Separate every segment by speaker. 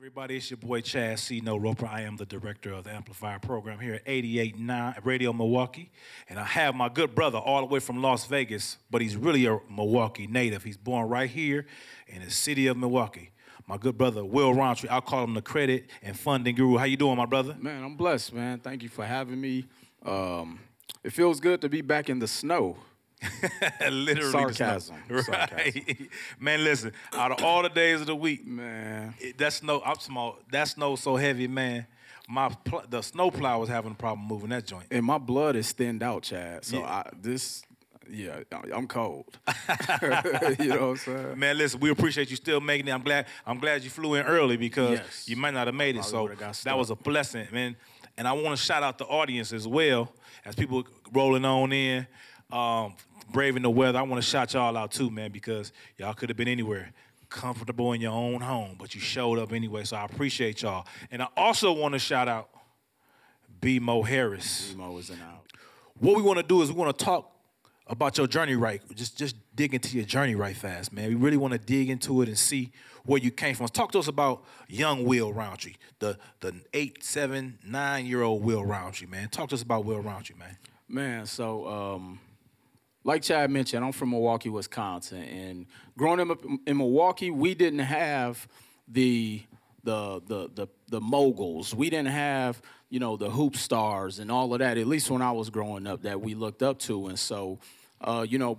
Speaker 1: Everybody, it's your boy Chad C-Note Roper. I am the director of the Amplifier program here at 88.9 Radio Milwaukee. And I have my good brother all the way from Las Vegas, but he's really a Milwaukee native. He's born right here in the city of Milwaukee. My good brother, Will Roundtree. I'll call him the credit and funding guru. How you doing, my brother?
Speaker 2: Man, I'm blessed, man. Thank you for having me. Um, it feels good to be back in the snow.
Speaker 1: Literally.
Speaker 2: Sarcasm.
Speaker 1: Right.
Speaker 2: Sarcasm.
Speaker 1: Man, listen, out of all the days of the week,
Speaker 2: Man,
Speaker 1: it, that snow, I'm small, that snow so heavy, man. My pl- the snow plow was having a problem moving that joint.
Speaker 2: and my blood is thinned out, Chad. So
Speaker 1: Yeah.
Speaker 2: I, this, yeah, I'm cold. you know what I'm saying?
Speaker 1: Man, listen, we appreciate you still making it. I'm glad I'm glad you flew in early because
Speaker 2: Yes.
Speaker 1: you might not have made it. So that was a blessing, man. And I want to shout out the audience as well as people rolling on in, um, braving the weather. I want to shout y'all out too, man, because y'all could have been anywhere, comfortable in your own home, but you showed up anyway. So I appreciate y'all. And I also want to shout out BMO Harris
Speaker 2: Emo is in out.
Speaker 1: what we want to do is we want to talk about your journey right. Just just dig into your journey right fast, man. We really want to dig into it and see where you came from. Talk to us about young Will Roundtree, the the eight, seven, nine year old Will Roundtree, man. Talk to us about Will Roundtree, man.
Speaker 2: Man, so um, like Chad mentioned, I'm from Milwaukee, Wisconsin, and growing up in Milwaukee, we didn't have the the the the the moguls. We didn't have you know the hoop stars and all of that. At least when I was growing up, that we looked up to, and so uh, you know.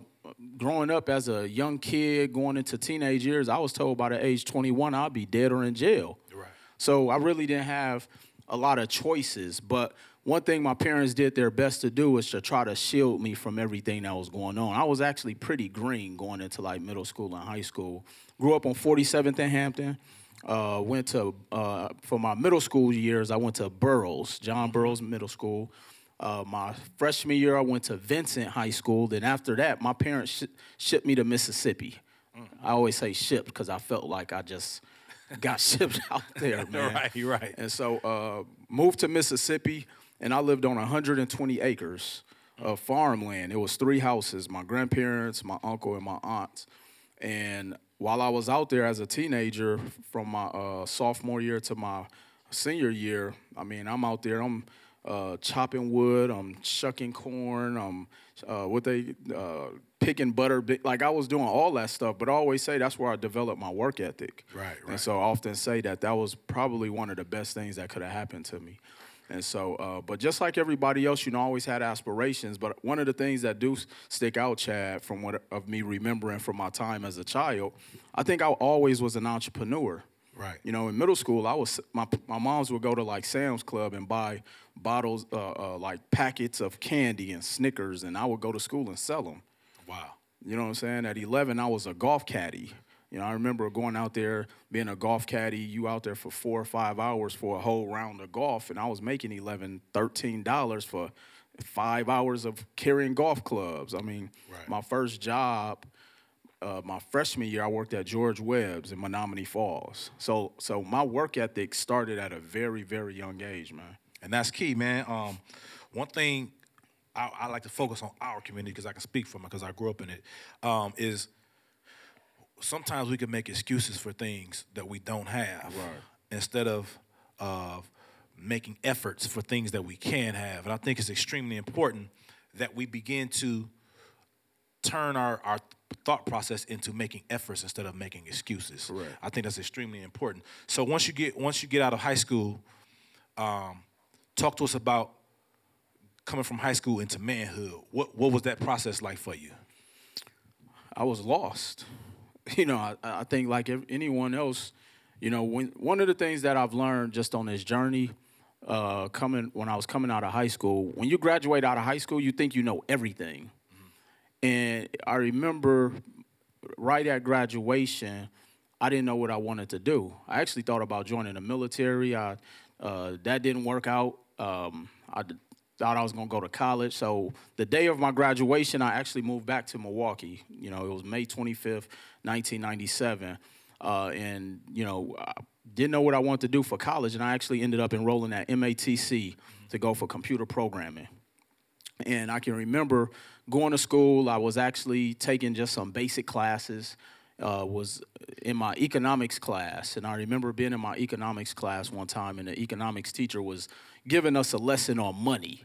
Speaker 2: Growing up as a young kid, going into teenage years, I was told by the age 21 I'd be dead or in jail.
Speaker 1: Right.
Speaker 2: So I really didn't have a lot of choices. But one thing my parents did their best to do was to try to shield me from everything that was going on. I was actually pretty green going into like middle school and high school. Grew up on 47th and Hampton. Uh, went to uh, for my middle school years. I went to Burroughs, John Burroughs Middle School. Uh, my freshman year, I went to Vincent High School. Then after that, my parents sh- shipped me to Mississippi. I always say shipped because I felt like I just got shipped out there, man.
Speaker 1: Right, right.
Speaker 2: And so uh, moved to Mississippi, and I lived on 120 acres of farmland. It was three houses: my grandparents, my uncle, and my aunt. And while I was out there as a teenager, from my uh, sophomore year to my senior year, I mean, I'm out there. I'm uh, chopping wood. I'm shucking corn. I'm uh, what they uh, picking butter. Like I was doing all that stuff. But I always say that's where I developed my work ethic.
Speaker 1: Right, right.
Speaker 2: And so I often say that that was probably one of the best things that could have happened to me. And so, uh, but just like everybody else, you know, I always had aspirations. But one of the things that do stick out, Chad, from what of me remembering from my time as a child, I think I always was an entrepreneur.
Speaker 1: Right.
Speaker 2: You know, in middle school, I was my my moms would go to like Sam's Club and buy bottles, uh, uh, like packets of candy and Snickers, and I would go to school and sell them.
Speaker 1: Wow.
Speaker 2: You know what I'm saying? At 11, I was a golf caddy. You know, I remember going out there, being a golf caddy, you out there for four or five hours for a whole round of golf, and I was making 11 $13 for five hours of carrying golf clubs. I mean,
Speaker 1: Right.
Speaker 2: my first job, uh, my freshman year, I worked at George Webb's in Menomonee Falls. So, so my work ethic started at a very, very young age, man.
Speaker 1: And that's key, man. Um, one thing I, I like to focus on our community because I can speak from it because I grew up in it. Um, is sometimes we can make excuses for things that we don't have
Speaker 2: Right.
Speaker 1: instead of of making efforts for things that we can have. And I think it's extremely important that we begin to turn our, our thought process into making efforts instead of making excuses.
Speaker 2: Correct.
Speaker 1: I think that's extremely important. So once you get once you get out of high school, um, talk to us about coming from high school into manhood. What what was that process like for you?
Speaker 2: I was lost. You know, I, I think like anyone else, you know, when one of the things that I've learned just on this journey, uh, coming when I was coming out of high school, when you graduate out of high school, you think you know everything. And I remember right at graduation, I didn't know what I wanted to do. I actually thought about joining the military. I, uh, that didn't work out. Um, I thought I was gonna go to college. So the day of my graduation, I actually moved back to Milwaukee. You know, it was May 25th, 1997. Uh, and, you know, I didn't know what I wanted to do for college. And I actually ended up enrolling at MATC to go for computer programming. And I can remember going to school. I was actually taking just some basic classes. uh, was in my economics class, and I remember being in my economics class one time, and the economics teacher was giving us a lesson on money.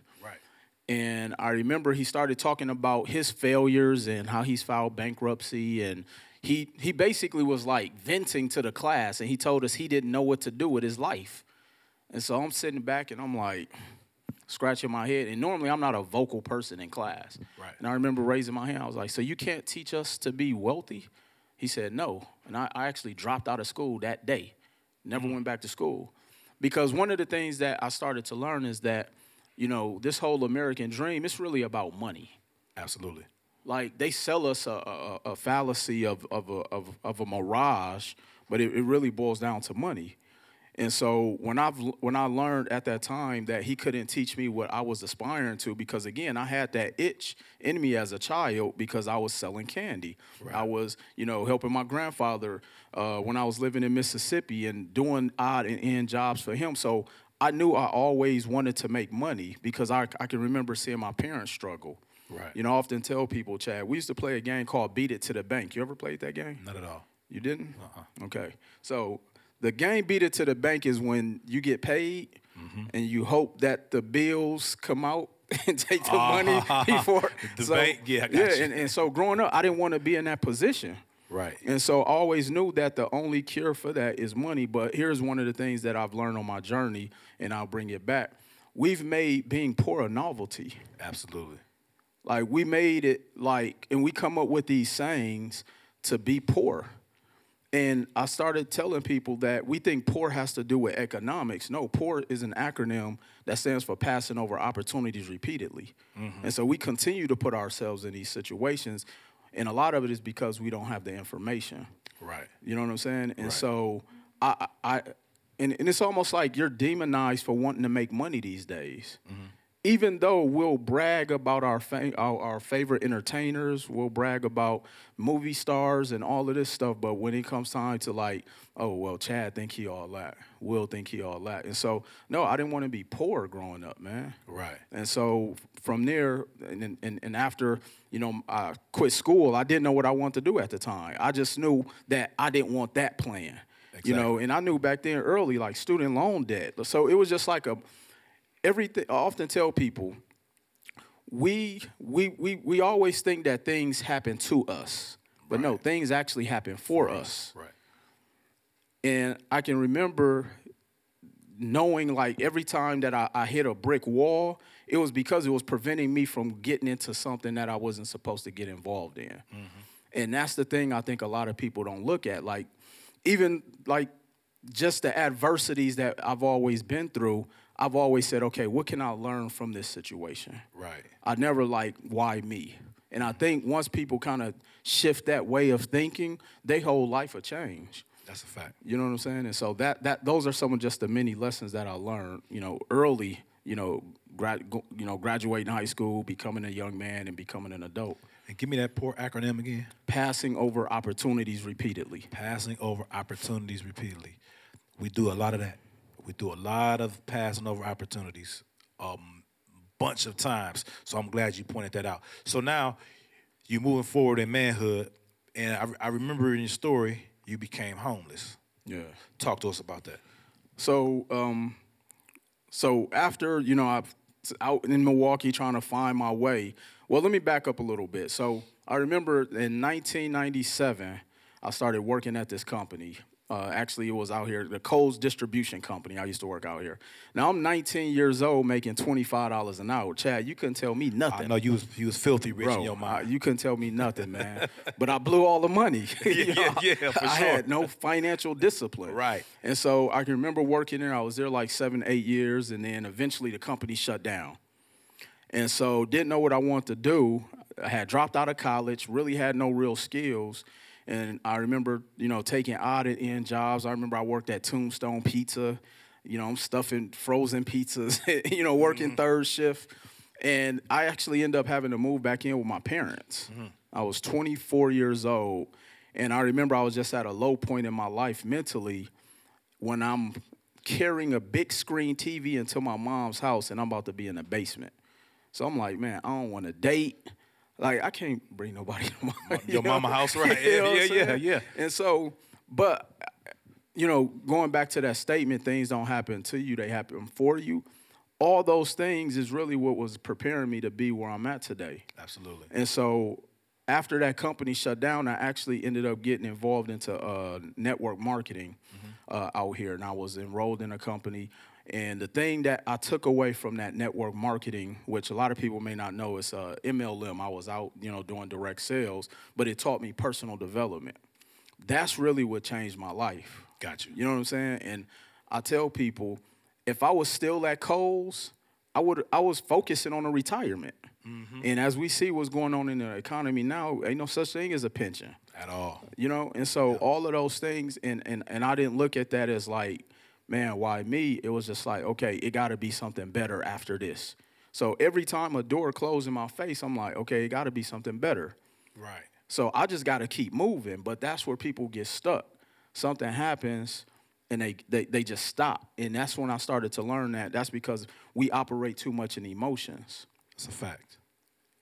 Speaker 2: And I remember he started talking about his failures and how he's filed bankruptcy and he he basically was like venting to the class and he told us he didn't know what to do with his life. And so I'm sitting back and I'm like scratching my head. And normally I'm not a vocal person in class.
Speaker 1: Right.
Speaker 2: And I remember raising my hand. I was like, So you can't teach us to be wealthy? He said, No. And I, I actually dropped out of school that day. Never mm-hmm. went back to school. Because one of the things that I started to learn is that, you know, this whole American dream, it's really about money
Speaker 1: Absolutely.
Speaker 2: like they sell us a, a, a fallacy of, of, a, of, of a mirage, but it, it really boils down to money. And so when I've when I learned at that time that he couldn't teach me what I was aspiring to, because again I had that itch in me as a child because I was selling candy. I was you know helping my grandfather uh, when I was living in Mississippi and doing odd and end jobs for him. So I knew I always wanted to make money because I I can remember seeing my parents struggle.
Speaker 1: Right.
Speaker 2: You know, I often tell people, Chad, we used to play a game called Beat It to the Bank. You ever played that game?
Speaker 1: Not at all.
Speaker 2: You didn't? Uh-uh. Okay. So the game Beat It to the Bank is when you get paid mm-hmm. and you hope that the bills come out and take the ah. money before
Speaker 1: The
Speaker 2: so,
Speaker 1: bank- yeah,
Speaker 2: yeah, and, and so growing up, I didn't want to be in that position.
Speaker 1: Right.
Speaker 2: And so I always knew that the only cure for that is money. But here's one of the things that I've learned on my journey, and I'll bring it back. We've made being poor a novelty.
Speaker 1: Absolutely.
Speaker 2: Like we made it like, and we come up with these sayings to be poor. And I started telling people that we think poor has to do with economics. No, poor is an acronym that stands for passing over opportunities repeatedly. Mm-hmm. And so we continue to put ourselves in these situations. And a lot of it is because we don't have the information.
Speaker 1: Right.
Speaker 2: You know what I'm saying? And
Speaker 1: Right.
Speaker 2: so I, I, and, and it's almost like you're demonized for wanting to make money these days. Mm-hmm. Even though we'll brag about our, fa- our our favorite entertainers, we'll brag about movie stars and all of this stuff, but when it comes time to like, oh well, Chad think he all that, Will think he all that, and so no, I didn't want to be poor growing up, man.
Speaker 1: Right.
Speaker 2: And so from there, and, and, and after, you know, I quit school, I didn't know what I wanted to do at the time. I just knew that I didn't want that plan. You know, and I knew back then early, like student loan debt. So it was just like a, everything, I often tell people, we, we, we, we always think that things happen to us. But no, things actually happen for us.
Speaker 1: Right.
Speaker 2: And I can remember knowing like every time that I, I hit a brick wall, it was because it was preventing me from getting into something that I wasn't supposed to get involved in. Mm-hmm. And that's the thing I think a lot of people don't look at. Like, even like just the adversities that I've always been through, I've always said, okay, what can I learn from this situation?
Speaker 1: Right.
Speaker 2: I never like why me. And I think once people kind of shift that way of thinking, their whole life will change.
Speaker 1: That's a fact.
Speaker 2: You know what I'm saying? And so that that those are some of just the many lessons that I learned, you know, early, you know, grad, you know, graduating high school, becoming a young man and becoming an adult.
Speaker 1: And give me that poor acronym again.
Speaker 2: Passing over opportunities repeatedly.
Speaker 1: Passing over opportunities repeatedly. We do a lot of that. We do a lot of passing over opportunities, a bunch of times. So I'm glad you pointed that out. So now you're moving forward in manhood, and I, I remember in your story you became homeless.
Speaker 2: Yeah.
Speaker 1: Talk to us about that.
Speaker 2: So, um, so after you know, I out in Milwaukee trying to find my way. Well, let me back up a little bit. So I remember in 1997, I started working at this company. Uh, actually, it was out here, the Kohl's Distribution Company. I used to work out here. Now I'm 19 years old, making $25 an hour. Chad, you couldn't tell me nothing.
Speaker 1: I know you was you was filthy rich
Speaker 2: Bro,
Speaker 1: in your
Speaker 2: I-
Speaker 1: mind.
Speaker 2: you couldn't tell me nothing, man. but I blew all the money. You
Speaker 1: Yeah, yeah, for
Speaker 2: I
Speaker 1: sure.
Speaker 2: had no financial discipline.
Speaker 1: Right.
Speaker 2: And so I can remember working there. I was there like seven, eight years, and then eventually the company shut down. And so didn't know what I wanted to do. I had dropped out of college, really had no real skills. And I remember, you know, taking odd end jobs. I remember I worked at Tombstone Pizza. You know, I'm stuffing frozen pizzas, you know, working mm-hmm. third shift. And I actually ended up having to move back in with my parents. Mm-hmm. I was 24 years old. And I remember I was just at a low point in my life mentally when I'm carrying a big screen TV into my mom's house and I'm about to be in the basement. So I'm like, man, I don't want to date. Like I can't bring nobody to my you
Speaker 1: Your
Speaker 2: know?
Speaker 1: mama house, right?
Speaker 2: You know what
Speaker 1: Yeah, yeah, yeah.
Speaker 2: And so, but you know, going back to that statement, things don't happen to you; they happen for you. All those things is really what was preparing me to be where I'm at today.
Speaker 1: Absolutely.
Speaker 2: And so after that company shut down, I actually ended up getting involved into uh, network marketing uh, out here, and I was enrolled in a company. And the thing that I took away from that network marketing, which a lot of people may not know, is uh, MLM. I was out, you know, doing direct sales, but it taught me personal development. That's really what changed my life.
Speaker 1: Got you.
Speaker 2: You know what I'm saying? And I tell people, if I was still at Kohl's, I would I was focusing on a retirement. And as we see what's going on in the economy now, ain't no such thing as a pension.
Speaker 1: At all.
Speaker 2: You know, and so all of those things, and and and I didn't look at that as like, man, why me? It was just like, okay, it got to be something better after this. So every time a door closed in my face, I'm like, okay, it got to be something better.
Speaker 1: Right.
Speaker 2: So I just got to keep moving. But that's where people get stuck. Something happens and they, they, they just stop. And that's when I started to learn that. That's because we operate too much in emotions.
Speaker 1: It's a fact.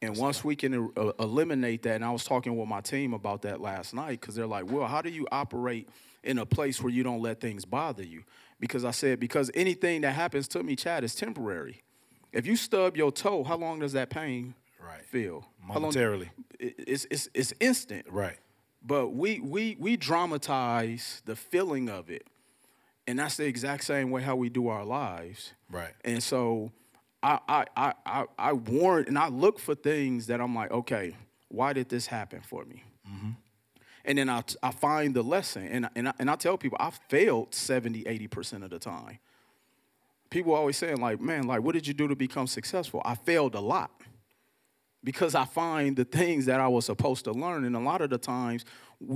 Speaker 2: And once we can uh, eliminate that, and I was talking with my team about that last night, because they're like, well, how do you operate in a place where you don't let things bother you? Because I said, because anything that happens to me, Chad, is temporary. If you stub your toe, how long does that pain
Speaker 1: Right.
Speaker 2: feel? How long-
Speaker 1: Momentarily.
Speaker 2: it- it's, it's, it's instant.
Speaker 1: Right.
Speaker 2: But we we we dramatize the feeling of it. And that's the exact same way how we do our lives.
Speaker 1: Right.
Speaker 2: And so I I I I, warn and I look for things that I'm like, okay, why did this happen for me? Mm-hmm. And then I, I find the lesson. And, and, I, and I tell people, I failed 70, 80% of the time. People are always saying, like, man, like, what did you do to become successful? I failed a lot because I find the things that I was supposed to learn. And a lot of the times,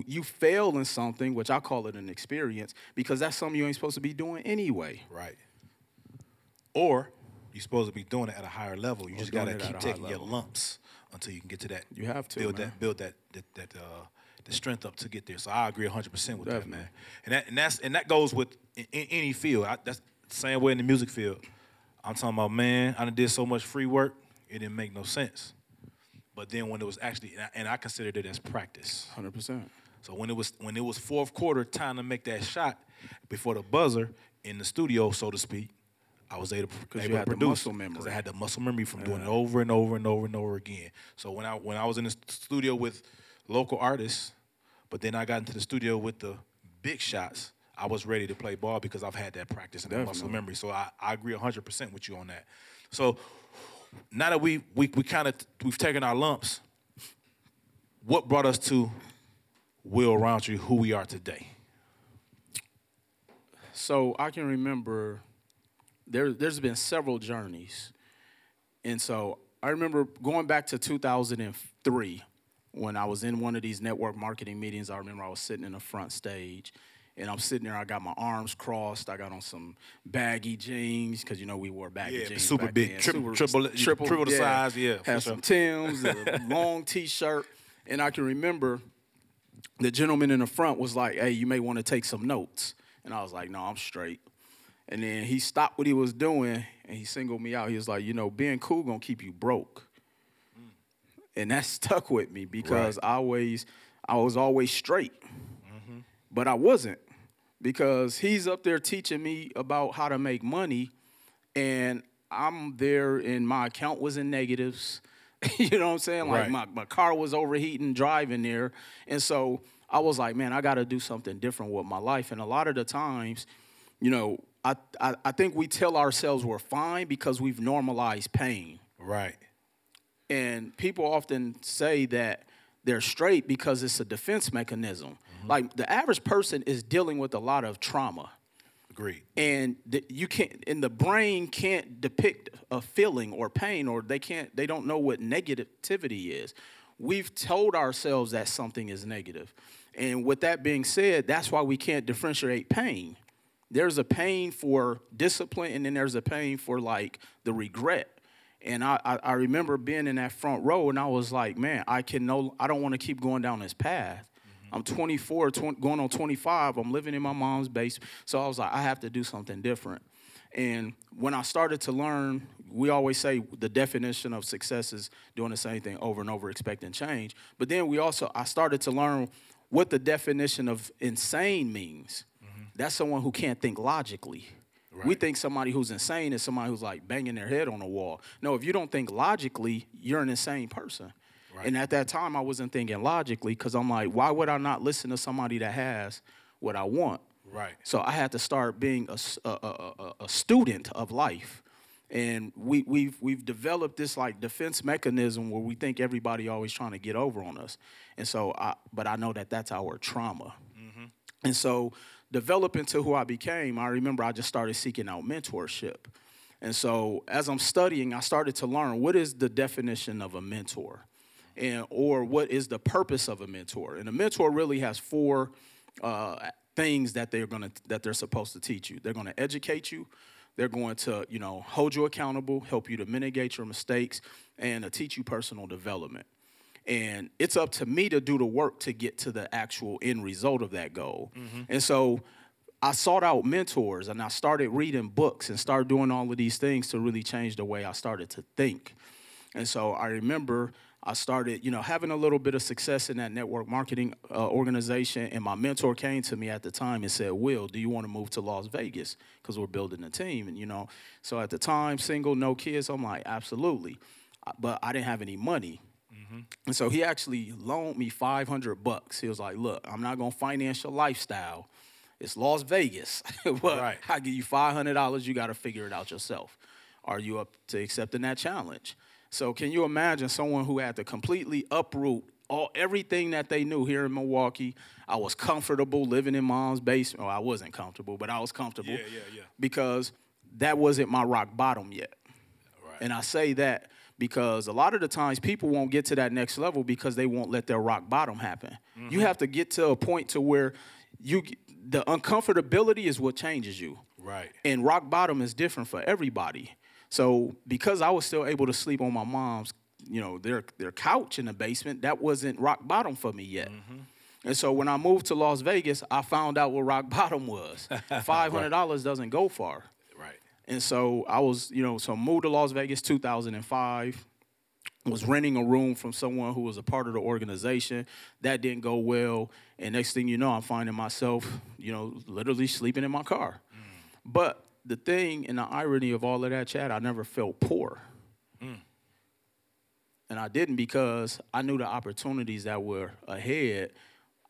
Speaker 2: you fail in something, which I call it an experience, because that's something you ain't supposed to be doing anyway.
Speaker 1: Right. Or you're supposed to be doing it at a higher level. You just gotta keep taking your lumps until you can get to that.
Speaker 2: You have to,
Speaker 1: build
Speaker 2: man.
Speaker 1: that build that that, that uh, the strength up to get there. So I agree 100 percent with that, man. And that and that's and that goes with in, in any field. I, that's the same way in the music field. I'm talking about man. I done did so much free work, it didn't make no sense. But then when it was actually, and I, and I considered it as practice.
Speaker 2: 100%.
Speaker 1: So when it was when it was fourth quarter time to make that shot before the buzzer in the studio, so to speak, I was able,
Speaker 2: you
Speaker 1: able to
Speaker 2: had the
Speaker 1: produce
Speaker 2: muscle
Speaker 1: because I had the muscle memory from doing it over and over and over and over again. So when I when I was in the studio with local artists, but then I got into the studio with the big shots, I was ready to play ball because I've had that practice and that muscle memory. So I, I agree hundred percent with you on that. So now that we we we kind of we've taken our lumps, what brought us to Will Roundtree, who we are today?
Speaker 2: So I can remember there there's been several journeys. And so I remember going back to 2003 when I was in one of these network marketing meetings. I remember I was sitting in the front stage and I'm sitting there, I got my arms crossed. I got on some baggy jeans, because you know we wore baggy
Speaker 1: Yeah,
Speaker 2: jeans.
Speaker 1: super big,
Speaker 2: then.
Speaker 1: triple- triple- triple the size, yeah,
Speaker 2: Had
Speaker 1: sure.
Speaker 2: some Tim's, a long t-shirt, and I can remember the gentleman in the front was like, "Hey, you may want to take some notes," and I was like, "No, I'm straight." And then he stopped what he was doing and he singled me out. He was like, "You know, being cool gonna keep you broke," and that stuck with me because I always, I was always straight, mm-hmm. but I wasn't because he's up there teaching me about how to make money, and I'm there and my account was in negatives. you know what I'm saying? Like
Speaker 1: Right.
Speaker 2: my, my car was overheating driving there. And so I was like, man, I got to do something different with my life. And a lot of the times, you know, I, I, I think we tell ourselves we're fine because we've normalized pain.
Speaker 1: Right.
Speaker 2: And people often say that they're straight because it's a defense mechanism. Mm-hmm. Like the average person is dealing with a lot of trauma
Speaker 1: Agreed.
Speaker 2: and the, you can't and the brain can't depict a feeling or pain or they can't they don't know what negativity is we've told ourselves that something is negative and with that being said that's why we can't differentiate pain there's a pain for discipline and then there's a pain for like the regret and I, I, I remember being in that front row and I was like, man, I can no I don't want to keep going down this path. Mm-hmm. I'm 24, 20, going on 25. I'm living in my mom's basement. So I was like, I have to do something different. And when I started to learn, we always say the definition of success is doing the same thing over and over, expecting change. But then we also, I started to learn what the definition of insane means. That's someone who can't think logically. We think somebody who's insane is somebody who's like banging their head on a wall. No, if you don't think logically, you're an insane person.
Speaker 1: Right.
Speaker 2: And at that time, I wasn't thinking logically because I'm like, why would I not listen to somebody that has what I want?
Speaker 1: Right.
Speaker 2: So I had to start being a a a student of life. And we, we've, we've developed this like defense mechanism where we think everybody always trying to get over on us. And so, I, but I know that that's our trauma. Mm-hmm. And so, developing into who I became, I remember I just started seeking out mentorship. And so, as I'm studying, I started to learn what is the definition of a mentor, and or what is the purpose of a mentor. And a mentor really has four uh, things that they're gonna that they're supposed to teach you. They're gonna educate you. They're going to, you know, hold you accountable, help you to mitigate your mistakes, and to teach you personal development. And it's up to me to do the work to get to the actual end result of that goal. And so I sought out mentors and I started reading books and started doing all of these things to really change the way I started to think. And so I remember I started, you know, having a little bit of success in that network marketing uh, organization. And my mentor came to me at the time and said, "Will, do you want to move to Las Vegas? Because we're building a team." And you know, so at the time, single, no kids. I'm like, absolutely, Uh, but I didn't have any money. And so he actually loaned me 500 bucks. He was like, "Look, I'm not gonna finance your lifestyle. It's Las Vegas, but
Speaker 1: Right.
Speaker 2: I give you $500. You got to figure it out yourself. Are you up to accepting that challenge?" So can you imagine someone who had to completely uproot all everything that they knew here in Milwaukee? I was comfortable living in mom's basement. Well, I wasn't comfortable, but I was comfortable
Speaker 1: Yeah, yeah, yeah.
Speaker 2: because that wasn't my rock bottom yet.
Speaker 1: Right.
Speaker 2: And I say that because a lot of the times people won't get to that next level because they won't let their rock bottom happen.
Speaker 1: Mm-hmm.
Speaker 2: You have to get to a point to where you the uncomfortability is what changes you.
Speaker 1: Right.
Speaker 2: And rock bottom is different for everybody. So because I was still able to sleep on my mom's, you know, their their couch in the basement, that wasn't rock bottom for me yet. And so when I moved to Las Vegas, I found out what rock bottom was. Five hundred dollars doesn't go far. And so I was, you know, so moved to Las Vegas 2005. Was renting a room from someone who was a part of the organization. That didn't go well. And next thing you know, I'm finding myself, you know, literally sleeping in my car. Mm. But the thing and the irony of all of that, Chad, I never felt poor. Mm. And I didn't because I knew the opportunities that were ahead.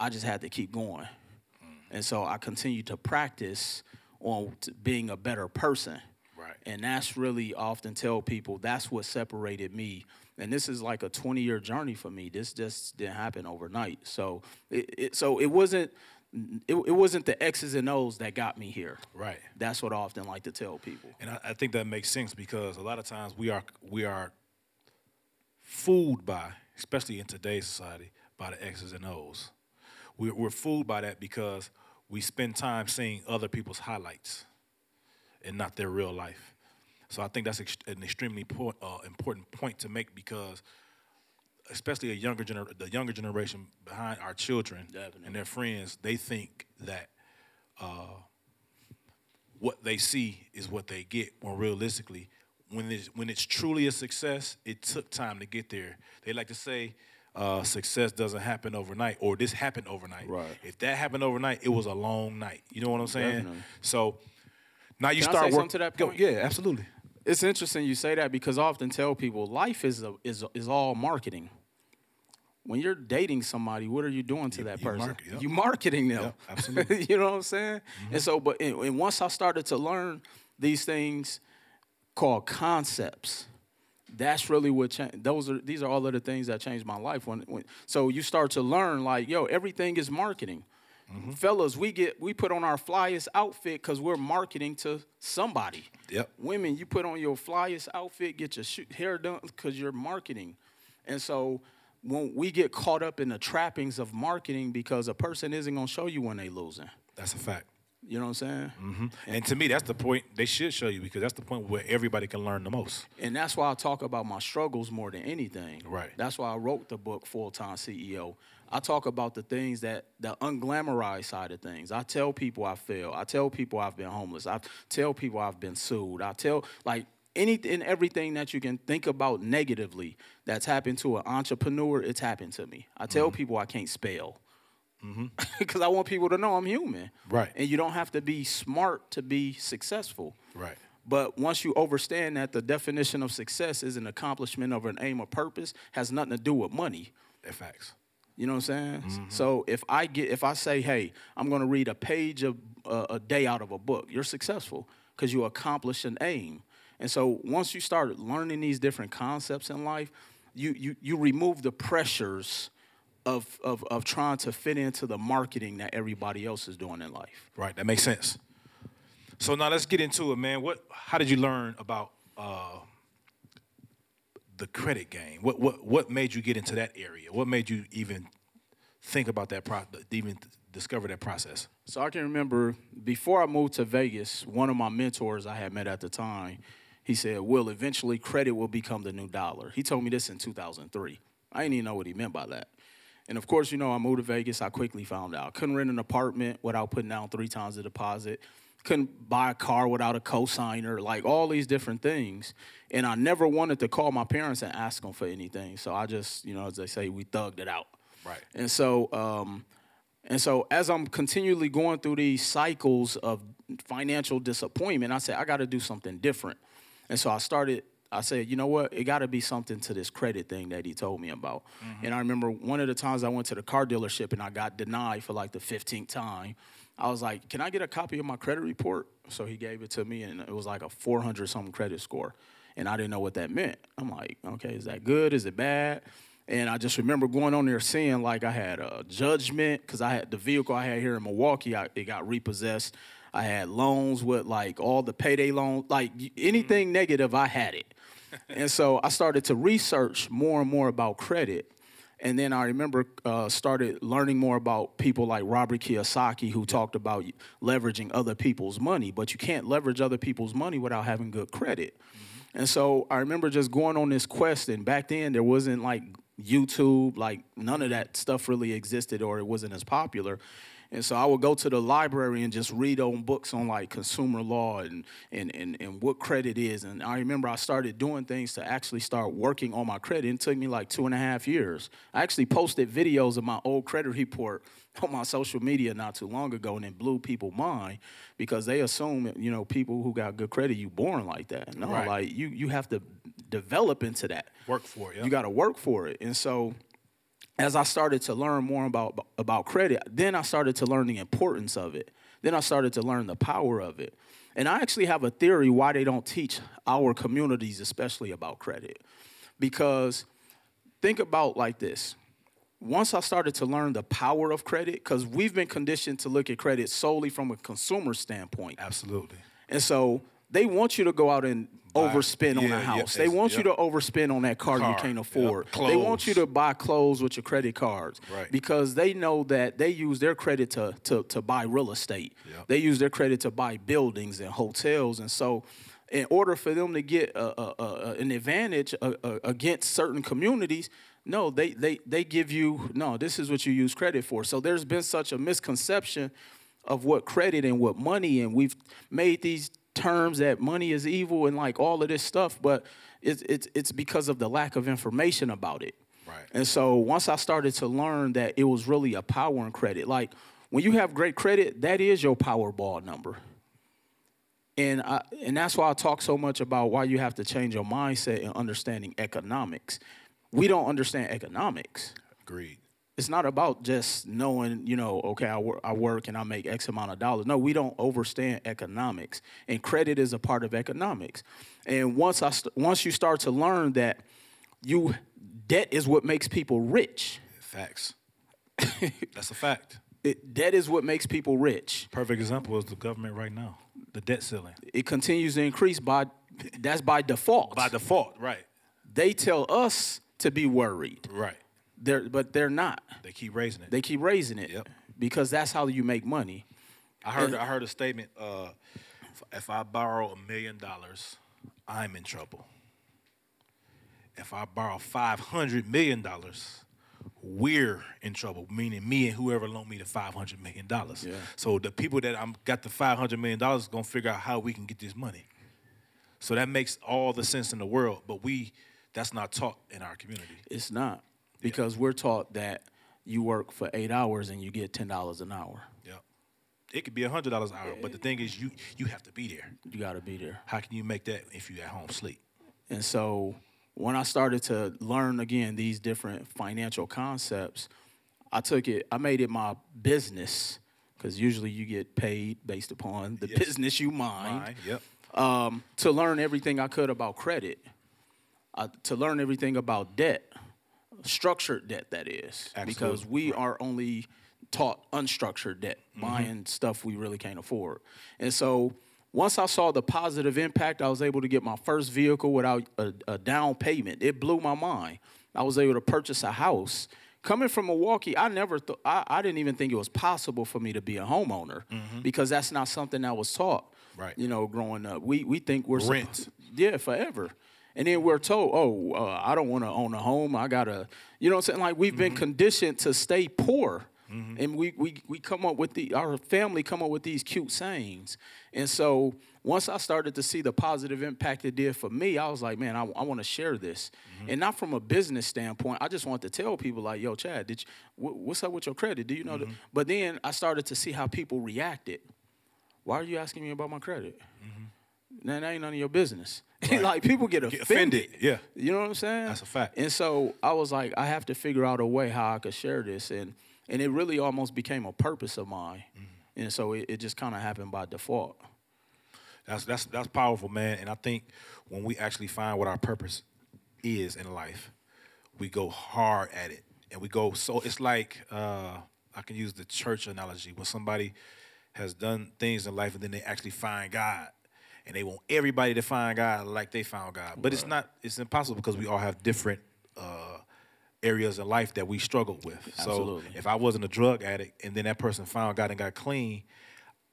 Speaker 2: I just had to keep going. Mm. And so I continued to practice on being a better person.
Speaker 1: Right.
Speaker 2: And that's really often tell people that's what separated me. And this is like a 20 year journey for me. This just didn't happen overnight. So it, it so it wasn't it, it wasn't the X's and O's that got me here.
Speaker 1: Right.
Speaker 2: That's what I often like to tell people.
Speaker 1: And I, I think that makes sense because a lot of times we are we are fooled by, especially in today's society, by the X's and O's. We're, we're fooled by that because we spend time seeing other people's highlights and not their real life. So I think that's an extremely uh, important point to make because, especially a younger gener- the younger generation behind our children
Speaker 2: Definitely.
Speaker 1: and their friends, they think that what they see is what they get. When realistically, when it's when it's truly a success, it took time to get there. They like to say, uh, "Success doesn't happen overnight," or "This happened overnight."
Speaker 2: Right.
Speaker 1: If that happened overnight, it was a long night. You know what I'm saying?
Speaker 2: Definitely.
Speaker 1: So now you
Speaker 2: Can
Speaker 1: start working
Speaker 2: to that
Speaker 1: Go-
Speaker 2: point?
Speaker 1: yeah, absolutely.
Speaker 2: It's interesting you say that because I often tell people life is a, is is all marketing. When you're dating somebody, what are you doing to that
Speaker 1: you
Speaker 2: person?
Speaker 1: market, yep.
Speaker 2: You marketing them.
Speaker 1: Yep, absolutely.
Speaker 2: you know what I'm saying? And so, but and, and once I started to learn these things called concepts, that's really what changed. Those are these are all of the things that changed my life. When, when so you start to learn like, yo, everything is marketing. Mm-hmm. Fellas, we get we put on our flyest outfit because we're marketing to somebody.
Speaker 1: Yep.
Speaker 2: Women, you put on your flyest outfit, get your sh- hair done because you're marketing. And so when we get caught up in the trappings of marketing because a person isn't gonna show you when they losing.
Speaker 1: That's a fact.
Speaker 2: You know what I'm saying?
Speaker 1: And to me, that's the point they should show you because that's the point where everybody can learn the most.
Speaker 2: And that's why I talk about my struggles more than anything.
Speaker 1: Right.
Speaker 2: That's why I wrote the book Full Time CEO. I talk about the things that the unglamorized side of things. I tell people I fail. I tell people I've been homeless. I tell people I've been sued. I tell like anything everything that you can think about negatively that's happened to an entrepreneur, it's happened to me. I tell mm-hmm. people I can't spell. Because mm-hmm. I want people to know I'm human.
Speaker 1: Right.
Speaker 2: And you don't have to be smart to be successful.
Speaker 1: Right.
Speaker 2: But once you understand that the definition of success is an accomplishment of an aim or purpose, has nothing to do with money.
Speaker 1: Facts.
Speaker 2: You know what I'm saying? Mm-hmm. So if I get, if I say, hey, I'm going to read a page of uh, a day out of a book, you're successful because you accomplish an aim. And so once you start learning these different concepts in life, you you you remove the pressures of of of trying to fit into the marketing that everybody else is doing in life.
Speaker 1: Right. That makes sense. So now let's get into it, man. What? How did you learn about uh, the credit game? What what what made you get into that area? What made you even think about that pro- even discover that process?
Speaker 2: So I can remember before I moved to Vegas, one of my mentors I had met at the time, he said, "Will eventually credit will become the new dollar." He told me this in 2003. I didn't even know what he meant by that. And of course, you know, I moved to Vegas. I quickly found out couldn't rent an apartment without putting down three times the deposit couldn't buy a car without a cosigner, like all these different things. And I never wanted to call my parents and ask them for anything. So I just, you know, as they say, we thugged it out.
Speaker 1: Right.
Speaker 2: And so, um, and so as I'm continually going through these cycles of financial disappointment, I said, I got to do something different. And so I started, I said, you know what? It got to be something to this credit thing that he told me about. Mm-hmm. And I remember one of the times I went to the car dealership and I got denied for like the 15th time. I was like, "Can I get a copy of my credit report?" So he gave it to me, and it was like a 400 something credit score, and I didn't know what that meant. I'm like, "Okay, is that good? Is it bad?" And I just remember going on there seeing like I had a judgment because I had the vehicle I had here in Milwaukee, I, it got repossessed. I had loans with like all the payday loans, like anything mm-hmm. negative, I had it. And so I started to research more and more about credit. And then I remember uh, started learning more about people like Robert Kiyosaki, who talked about leveraging other people's money. But you can't leverage other people's money without having good credit. Mm-hmm. And so I remember just going on this quest. And back then there wasn't like YouTube, like none of that stuff really existed, or it wasn't as popular. And so I would go to the library and just read on books on like consumer law and, and, and, and what credit is. And I remember I started doing things to actually start working on my credit. It took me like two and a half years. I actually posted videos of my old credit report on my social media not too long ago and it blew people mind because they assume, you know, people who got good credit, you born like that. No, right. like you you have to develop into that.
Speaker 1: Work for it.
Speaker 2: You got to work for it. And so as I started to learn more about about credit, then I started to learn the importance of it. Then I started to learn the power of it. And I actually have a theory why they don't teach our communities especially about credit. Because think about like this. Once I started to learn the power of credit cuz we've been conditioned to look at credit solely from a consumer standpoint.
Speaker 1: Absolutely.
Speaker 2: And so they want you to go out and overspend yeah, on a house. Yeah, they want you to overspend on that car, car. you can't afford. They want you to buy clothes with your credit cards
Speaker 1: right.
Speaker 2: because they know that they use their credit to to, to buy real estate. They use their credit to buy buildings and hotels, and so. In order for them to get a, a, a, an advantage against certain communities, no, they, they, they give you, no, this is what you use credit for. So there's been such a misconception of what credit and what money, and we've made these terms that money is evil and like all of this stuff, but it's it's it's because of the lack of information about it.
Speaker 1: Right.
Speaker 2: And so once I started to learn that it was really a power and credit, like when you have great credit, that is your Powerball number. And I, and that's why I talk so much about why you have to change your mindset and understanding economics. We don't understand economics.
Speaker 1: Agreed
Speaker 2: it's not about just knowing, you know, okay, I, wor- I work and I make X amount of dollars. No, we don't understand economics, and credit is a part of economics. And once I st- once you start to learn that you debt is what makes people rich.
Speaker 1: Facts. That's a fact.
Speaker 2: It, debt is what makes people rich.
Speaker 1: Perfect example is the government right now, the debt ceiling.
Speaker 2: It continues to increase by that's by default.
Speaker 1: By default, right.
Speaker 2: They tell us to be worried.
Speaker 1: Right.
Speaker 2: They're but they're not.
Speaker 1: They keep raising it.
Speaker 2: They keep raising it.
Speaker 1: Yep.
Speaker 2: Because that's how you make money.
Speaker 1: I heard and, I heard a statement. Uh, if I borrow a million dollars, I'm in trouble. If I borrow five hundred million dollars, we're in trouble, meaning me and whoever loaned me the five hundred million dollars.
Speaker 2: Yeah.
Speaker 1: So the people that I'm got the five hundred million dollars gonna figure out how we can get this money. So that makes all the sense in the world, but we that's not taught in our community.
Speaker 2: It's not because we're taught that you work for eight hours and you get ten dollars an hour.
Speaker 1: Yeah. It could be hundred dollars an hour, but the thing is you you have to be there.
Speaker 2: You got to be there.
Speaker 1: How can you make that if you at home sleep?
Speaker 2: And so when I started to learn again these different financial concepts, I took it, I made it my business because usually you get paid based upon the
Speaker 1: Yes.
Speaker 2: business you mind.
Speaker 1: Fine. Yep.
Speaker 2: um, to learn everything I could about credit, uh, to learn everything about debt, structured debt, that is, because
Speaker 1: Absolutely.
Speaker 2: we are only taught unstructured debt,
Speaker 1: Mm-hmm.
Speaker 2: buying stuff we really can't afford. And so once I saw the positive impact, I was able to get my first vehicle without a, a down payment. It blew my mind. I was able to purchase a house. Coming from Milwaukee, I never thought I, I didn't even think it was possible for me to be a homeowner because that's not something that was taught.
Speaker 1: Mm-hmm. Right.
Speaker 2: You know, growing up, we we think we're
Speaker 1: Rent.
Speaker 2: yeah, forever. And then we're told, oh, uh, I don't want to own a home. I gotta, you know, what I'm saying like we've been mm-hmm. conditioned to stay poor, mm-hmm. and we we we come up with the our family come up with these cute sayings. And so once I started to see the positive impact it did for me, I was like, man, I, I want to share this, mm-hmm. and not from a business standpoint. I just want to tell people like, yo, Chad, did you, wh- what's up with your credit? Do you know? that? But then I started to see how people reacted. Why are you asking me about my credit? That ain't none of your business. like people get offended.
Speaker 1: offended, yeah.
Speaker 2: You know what I'm saying?
Speaker 1: That's a fact.
Speaker 2: And so I was like, I have to figure out a way how I could share this, and and it really almost became a purpose of mine.
Speaker 1: Mm-hmm.
Speaker 2: And so it, it just kind of happened by default.
Speaker 1: That's that's that's powerful, man. And I think when we actually find what our purpose is in life, we go hard at it, and we go so. It's like uh, I can use the church analogy when somebody has done things in life and then they actually find God, and they want everybody to find God like they found God. But it's not. It's impossible because we all have different. Uh, areas in life that we struggle with.
Speaker 2: Absolutely.
Speaker 1: So if I wasn't a drug addict and then that person found God and got clean,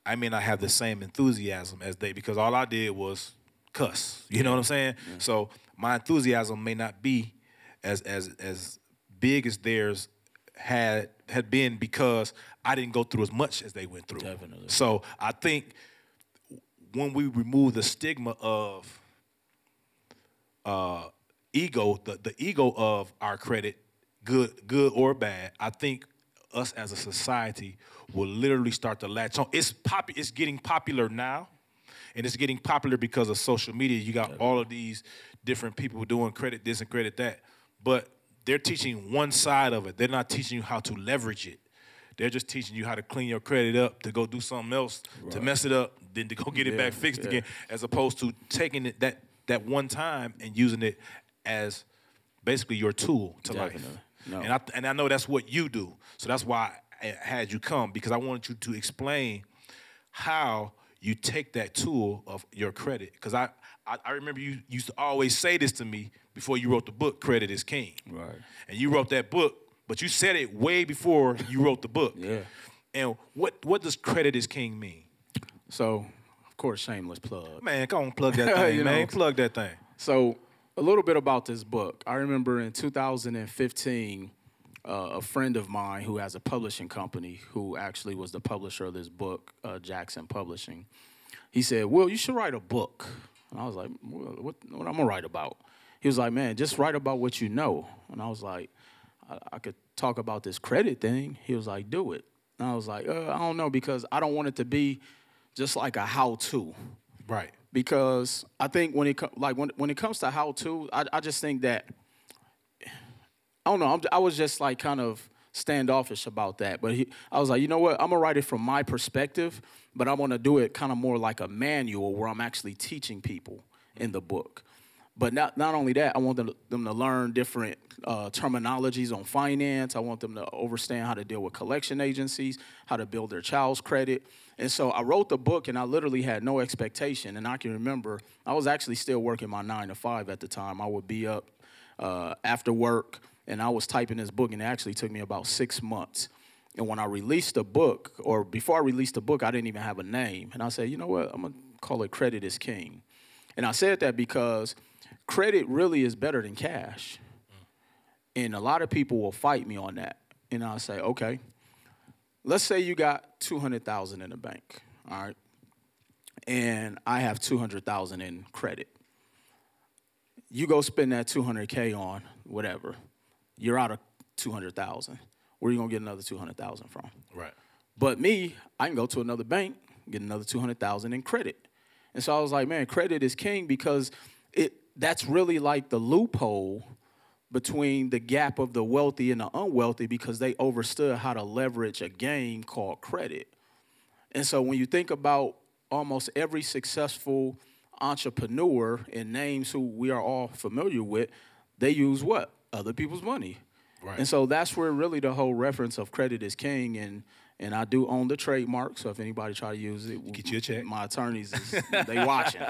Speaker 1: I may not have the same enthusiasm as they because all I did was cuss. You know what I'm saying? So my enthusiasm may not be as as as big as theirs had had been because I didn't go through as much as they went through.
Speaker 2: Definitely.
Speaker 1: So I think when we remove the stigma of uh, ego, the, the ego of our credit, good good or bad, I think us as a society will literally start to latch on. It's pop, it's getting popular now, and it's getting popular because of social media. You got all of these different people doing credit this and credit that, but they're teaching one side of it. They're not teaching you how to leverage it. They're just teaching you how to clean your credit up to go do something else to mess it up, then to go get it
Speaker 2: Yeah,
Speaker 1: back fixed
Speaker 2: yeah.
Speaker 1: again, as opposed to taking it that that one time and using it as basically your tool to life.
Speaker 2: No.
Speaker 1: And I and I know that's what you do. So that's why I had you come because I wanted you to explain how you take that tool of your credit. Because I, I I remember you used to always say this to me before you wrote the book, Credit is King.
Speaker 2: Right.
Speaker 1: And you wrote that book, but you said it way before you wrote the book.
Speaker 2: Yeah.
Speaker 1: And what what does credit is king mean?
Speaker 2: So, of course, shameless plug.
Speaker 1: Man, come on, plug that thing, man.
Speaker 2: know.
Speaker 1: Plug that thing.
Speaker 2: So, a little bit about this book. I remember in 2015, uh, a friend of mine who has a publishing company, who actually was the publisher of this book, uh, Jackson Publishing, he said, "Well, you should write a book." And I was like, well, "What? What I'm gonna write about?" He was like, "Man, just write about what you know." And I was like, "I, I could talk about this credit thing." He was like, "Do it." And I was like, uh, "I don't know because I don't want it to be just like a how-to."
Speaker 1: Right.
Speaker 2: because I think when it like when when it comes to how to, I, I just think that I don't know. I'm, I was just like kind of standoffish about that, but he, I was like, you know what? I'm gonna write it from my perspective, but I want to do it kind of more like a manual where I'm actually teaching people in the book. But not not only that, I want them them to learn different uh, terminologies on finance. I want them to understand how to deal with collection agencies, how to build their child's credit. And so I wrote the book, and I literally had no expectation. And I can remember I was actually still working my nine to five at the time. I would be up uh, after work, and I was typing this book, and it actually took me about six months. And when I released the book, or before I released the book, I didn't even have a name. And I said, you know what? I'm gonna call it Credit is King. And I said that because credit really is better than cash. And a lot of people will fight me on that. And I'll say, okay, let's say you got 200,000 in the bank, all right? And I have 200,000 in credit. You go spend that 200K on whatever. You're out of 200,000. Where are you going to get another 200,000 from?
Speaker 1: Right.
Speaker 2: But me, I can go to another bank, get another 200,000 in credit. And so I was like, man, credit is king because it that's really like the loophole between the gap of the wealthy and the unwealthy because they understood how to leverage a game called credit. And so when you think about almost every successful entrepreneur and names who we are all familiar with, they use what? Other people's money.
Speaker 1: Right.
Speaker 2: And so that's where really the whole reference of credit is king and and I do own the trademark, so if anybody try to use it,
Speaker 1: Get you a check.
Speaker 2: My attorneys, is, they watching.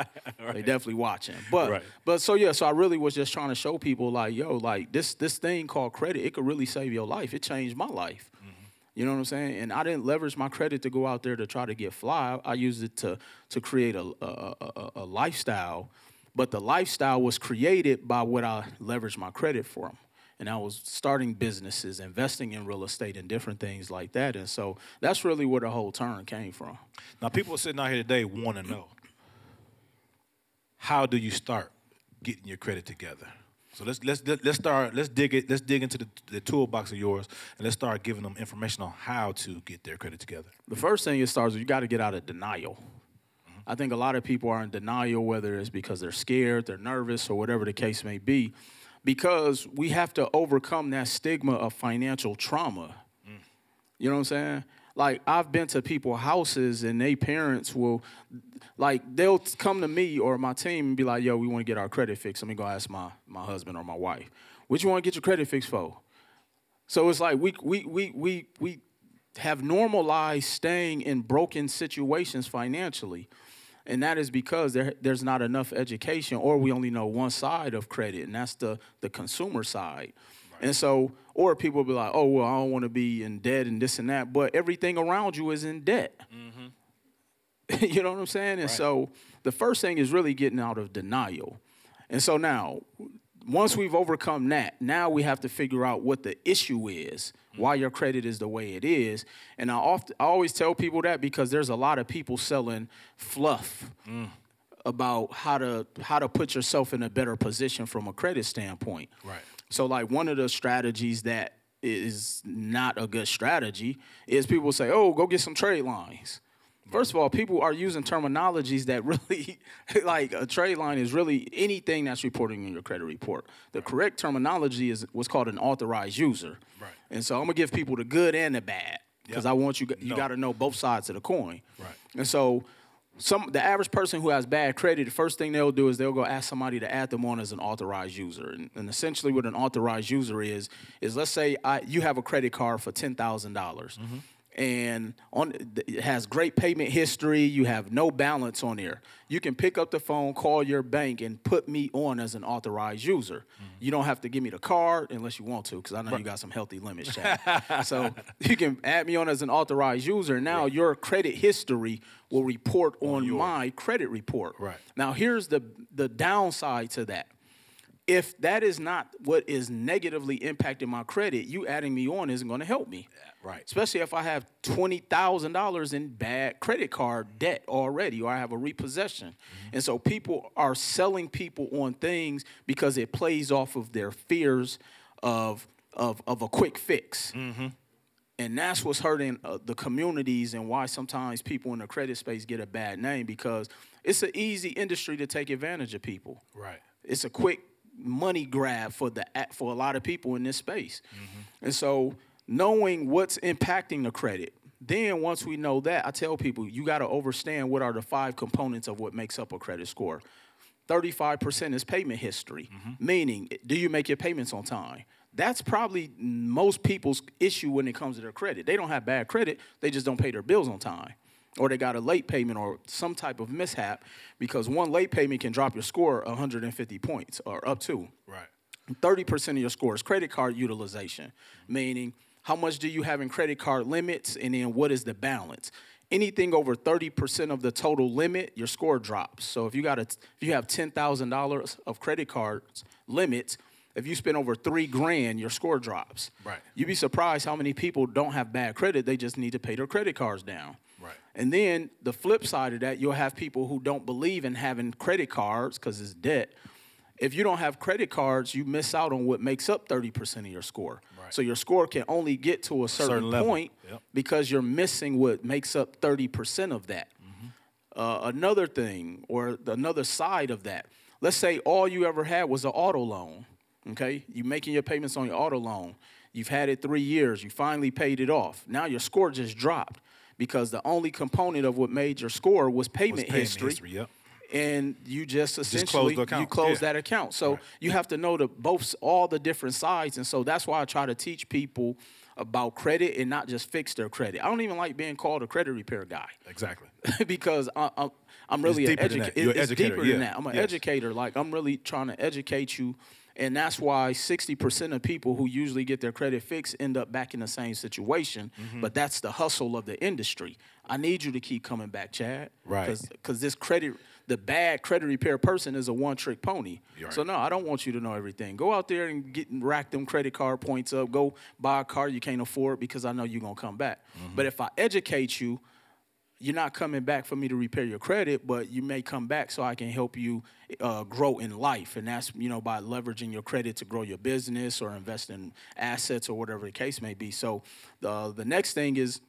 Speaker 2: They definitely watching. But
Speaker 1: Right.
Speaker 2: but so yeah, so I really was just trying to show people like, yo, like this this thing called credit, it could really save your life. It changed my life. Mm-hmm. You know what I'm saying? And I didn't leverage my credit to go out there to try to get fly. I used it to to create a a, a, a- a lifestyle, but the lifestyle was created by what I leveraged my credit from. And I was starting businesses, investing in real estate and different things like that. And so that's really where the whole turn came from.
Speaker 1: Now, people sitting out here today want to know how do you start getting your credit together? So let's let's let's start let's dig it let's dig into the, the toolbox of yours and let's start giving them information on how to get their credit together.
Speaker 2: The first thing it starts with you got to get out of denial. I think a lot of people are in denial, whether it's because they're scared, they're nervous, or whatever the case may be, because we have to overcome that stigma of financial trauma. You know what I'm saying? Like I've been to people's houses and they parents will, like they'll come to me or my team and be like, "Yo, we want to get our credit fixed." Let me go ask my my husband or my wife, "What you want to get your credit fixed for?" So it's like we we we we we have normalized staying in broken situations financially. And that is because there, there's not enough education, or we only know one side of credit, and that's the, the consumer side. And so, or people will be like, oh, well, I don't want to be in debt and this and that, but everything around you is in debt. Mm-hmm. you know what I'm saying? And so the first thing is really getting out of denial. And so now, once we've overcome that, now we have to figure out what the issue is, why your credit is the way it is. And I often I always tell people that because there's a lot of people selling fluff mm. about how to how to put yourself in a better position from a credit standpoint.
Speaker 1: Right.
Speaker 2: So like one of the strategies that is not a good strategy is people say, "Oh, go get some trade lines." First of all, people are using terminologies that really, like a trade line is really anything that's reporting in your credit report. The correct terminology is what's called an authorized user.
Speaker 1: Right.
Speaker 2: And so I'm gonna give people the good and the bad because
Speaker 1: Yep.
Speaker 2: I want you you
Speaker 1: No.
Speaker 2: got to know both sides of the coin.
Speaker 1: Right.
Speaker 2: And so some the average person who has bad credit, the first thing they'll do is they'll go ask somebody to add them on as an authorized user. And, and essentially, what an authorized user is is let's say I, you have a credit card for ten dollars. Mm-hmm. And on it has great payment history. You have no balance on there. You can pick up the phone, call your bank, and put me on as an authorized user. Mm-hmm. You don't have to give me the card unless you want to, because I know you got some healthy limits, Chad. so you can add me on as an authorized user. Now your credit history will report on my credit report.
Speaker 1: Right.
Speaker 2: Now here's the the downside to that. If that is not what is negatively impacting my credit, you adding me on isn't going to help me.
Speaker 1: Right.
Speaker 2: Especially if I have twenty thousand dollars in bad credit card debt already, or I have a repossession. And so people are selling people on things because it plays off of their fears of of of a quick fix. And that's what's hurting uh, the communities and why sometimes people in the credit space get a bad name because it's an easy industry to take advantage of people.
Speaker 1: Right.
Speaker 2: It's a quick money grab for the for a lot of people in this space. Mm-hmm. And so knowing what's impacting the credit, then once we know that, I tell people you got to understand what are the five components of what makes up a credit score. 35% is payment history, mm-hmm. meaning do you make your payments on time? That's probably most people's issue when it comes to their credit. They don't have bad credit, they just don't pay their bills on time. Or they got a late payment or some type of mishap because one late payment can drop your score 150 points or up to.
Speaker 1: Right.
Speaker 2: 30% of your score is credit card utilization, meaning how much do you have in credit card limits and then what is the balance? Anything over 30% of the total limit, your score drops. So if you got a, if you have $10,000 of credit cards limits if you spend over three grand, your score drops.
Speaker 1: Right.
Speaker 2: You'd be surprised how many people don't have bad credit. They just need to pay their credit cards down. And then the flip side of that, you'll have people who don't believe in having credit cards because it's debt. If you don't have credit cards, you miss out on what makes up 30% of your score.
Speaker 1: Right.
Speaker 2: So your score can only get to a certain,
Speaker 1: Certain
Speaker 2: point
Speaker 1: Yep.
Speaker 2: because you're missing what makes up 30% of that.
Speaker 1: Mm-hmm.
Speaker 2: Uh, another thing, or the, another side of that, let's say all you ever had was an auto loan. Okay, you're making your payments on your auto loan. You've had it three years. You finally paid it off. Now your score just dropped because the only component of what made your score was payment,
Speaker 1: payment
Speaker 2: history.
Speaker 1: history, yep.
Speaker 2: And you just essentially
Speaker 1: the account,
Speaker 2: you close
Speaker 1: yeah.
Speaker 2: that account. So you have to know the both all the different sides, and so that's why I try to teach people about credit and not just fix their credit. I don't even like being called a credit repair guy
Speaker 1: Exactly.
Speaker 2: because I, I'm, I'm really
Speaker 1: deeper
Speaker 2: an educator.
Speaker 1: that. You're an
Speaker 2: It's
Speaker 1: educator,
Speaker 2: deeper
Speaker 1: yeah.
Speaker 2: than that. I'm an
Speaker 1: Yes.
Speaker 2: educator. Like I'm really trying to educate you, and that's why 60% of people who usually get their credit fixed end up back in the same situation.
Speaker 1: Mm-hmm.
Speaker 2: But that's the hustle of the industry. I need you to keep coming back, Chad.
Speaker 1: Right.
Speaker 2: Because this credit, the bad credit repair person is a one-trick pony.
Speaker 1: You're
Speaker 2: So no, I don't want you to know everything. Go out there and get rack them credit card points up. Go buy a car you can't afford because I know you're gonna come back.
Speaker 1: Mm-hmm.
Speaker 2: But if I educate you, you're not coming back for me to repair your credit, but you may come back so I can help you uh, grow in life, and that's you know by leveraging your credit to grow your business or invest in assets or whatever the case may be. So the the next thing is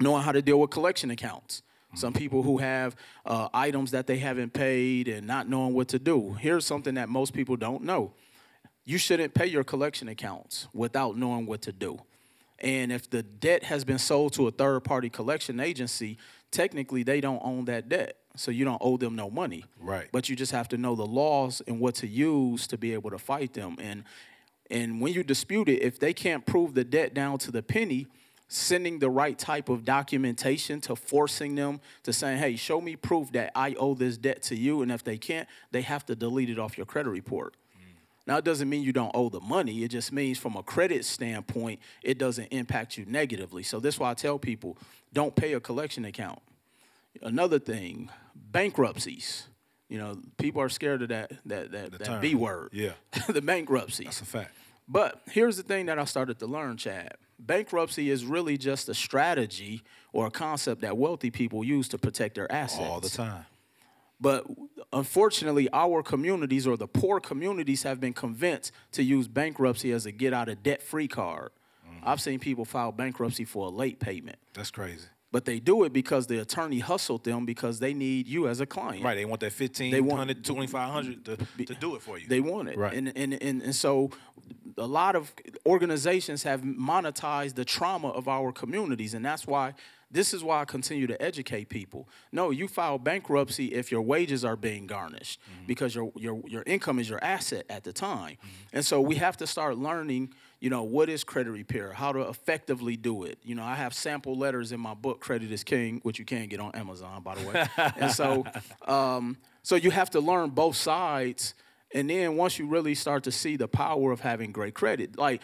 Speaker 2: knowing how to deal with collection accounts. Some people who have uh, items that they haven't paid and not knowing what to do. Here's something that most people don't know you shouldn't pay your collection accounts without knowing what to do. And if the debt has been sold to a third party collection agency, technically they don't own that debt. So you don't owe them no money.
Speaker 1: Right.
Speaker 2: But you just have to know the laws and what to use to be able to fight them. And and when you dispute it, if they can't prove the debt down to the penny, sending the right type of documentation to forcing them to saying, hey, show me proof that I owe this debt to you. And if they can't, they have to delete it off your credit report. Now, it doesn't mean you don't owe the money. It just means from a credit standpoint, it doesn't impact you negatively. So, this is why I tell people don't pay a collection account. Another thing, bankruptcies. You know, people are scared of that that that, that. B word.
Speaker 1: Yeah.
Speaker 2: the bankruptcies.
Speaker 1: That's a fact.
Speaker 2: But here's the thing that I started to learn, Chad. Bankruptcy is really just a strategy or a concept that wealthy people use to protect their assets.
Speaker 1: All the time.
Speaker 2: But unfortunately, our communities or the poor communities have been convinced to use bankruptcy as a get out of debt free card.
Speaker 1: Mm-hmm.
Speaker 2: I've seen people file bankruptcy for a late payment,
Speaker 1: That's crazy.
Speaker 2: but they do it because the attorney hustled them because they need you as a client.
Speaker 1: Right. They want that 15,
Speaker 2: They want-
Speaker 1: 100, 2500 to, to do it for you.
Speaker 2: They want it.
Speaker 1: Right.
Speaker 2: And, and, and, and so a lot of organizations have monetized the trauma of our communities. And that's why this is why I continue to educate people. No, you file bankruptcy if your wages are being garnished because your, your, your income is your asset at the time. And so we have to start learning, you know, what is credit repair, how to effectively do it. You know, I have sample letters in my book, Credit is King, which you can get on Amazon, by the way. and so, um, so you have to learn both sides. And then once you really start to see the power of having great credit, like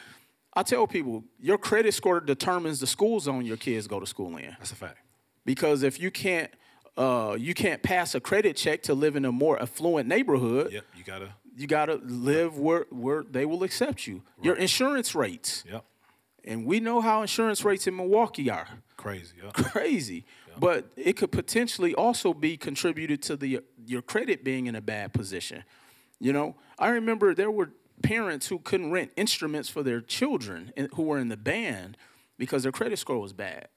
Speaker 2: I tell people, your credit score determines the school zone your kids go to school in.
Speaker 1: That's a fact.
Speaker 2: Because if you can't, uh, you can't pass a credit check to live in a more affluent neighborhood.
Speaker 1: Yep. You got to.
Speaker 2: You gotta live where where they will accept you. Your insurance rates,
Speaker 1: Yep.
Speaker 2: and we know how insurance rates in Milwaukee are
Speaker 1: Crazy. Yep.
Speaker 2: crazy. But it could potentially also be contributed to the your credit being in a bad position. You know, I remember there were parents who couldn't rent instruments for their children and- who were in the band because their credit score was bad.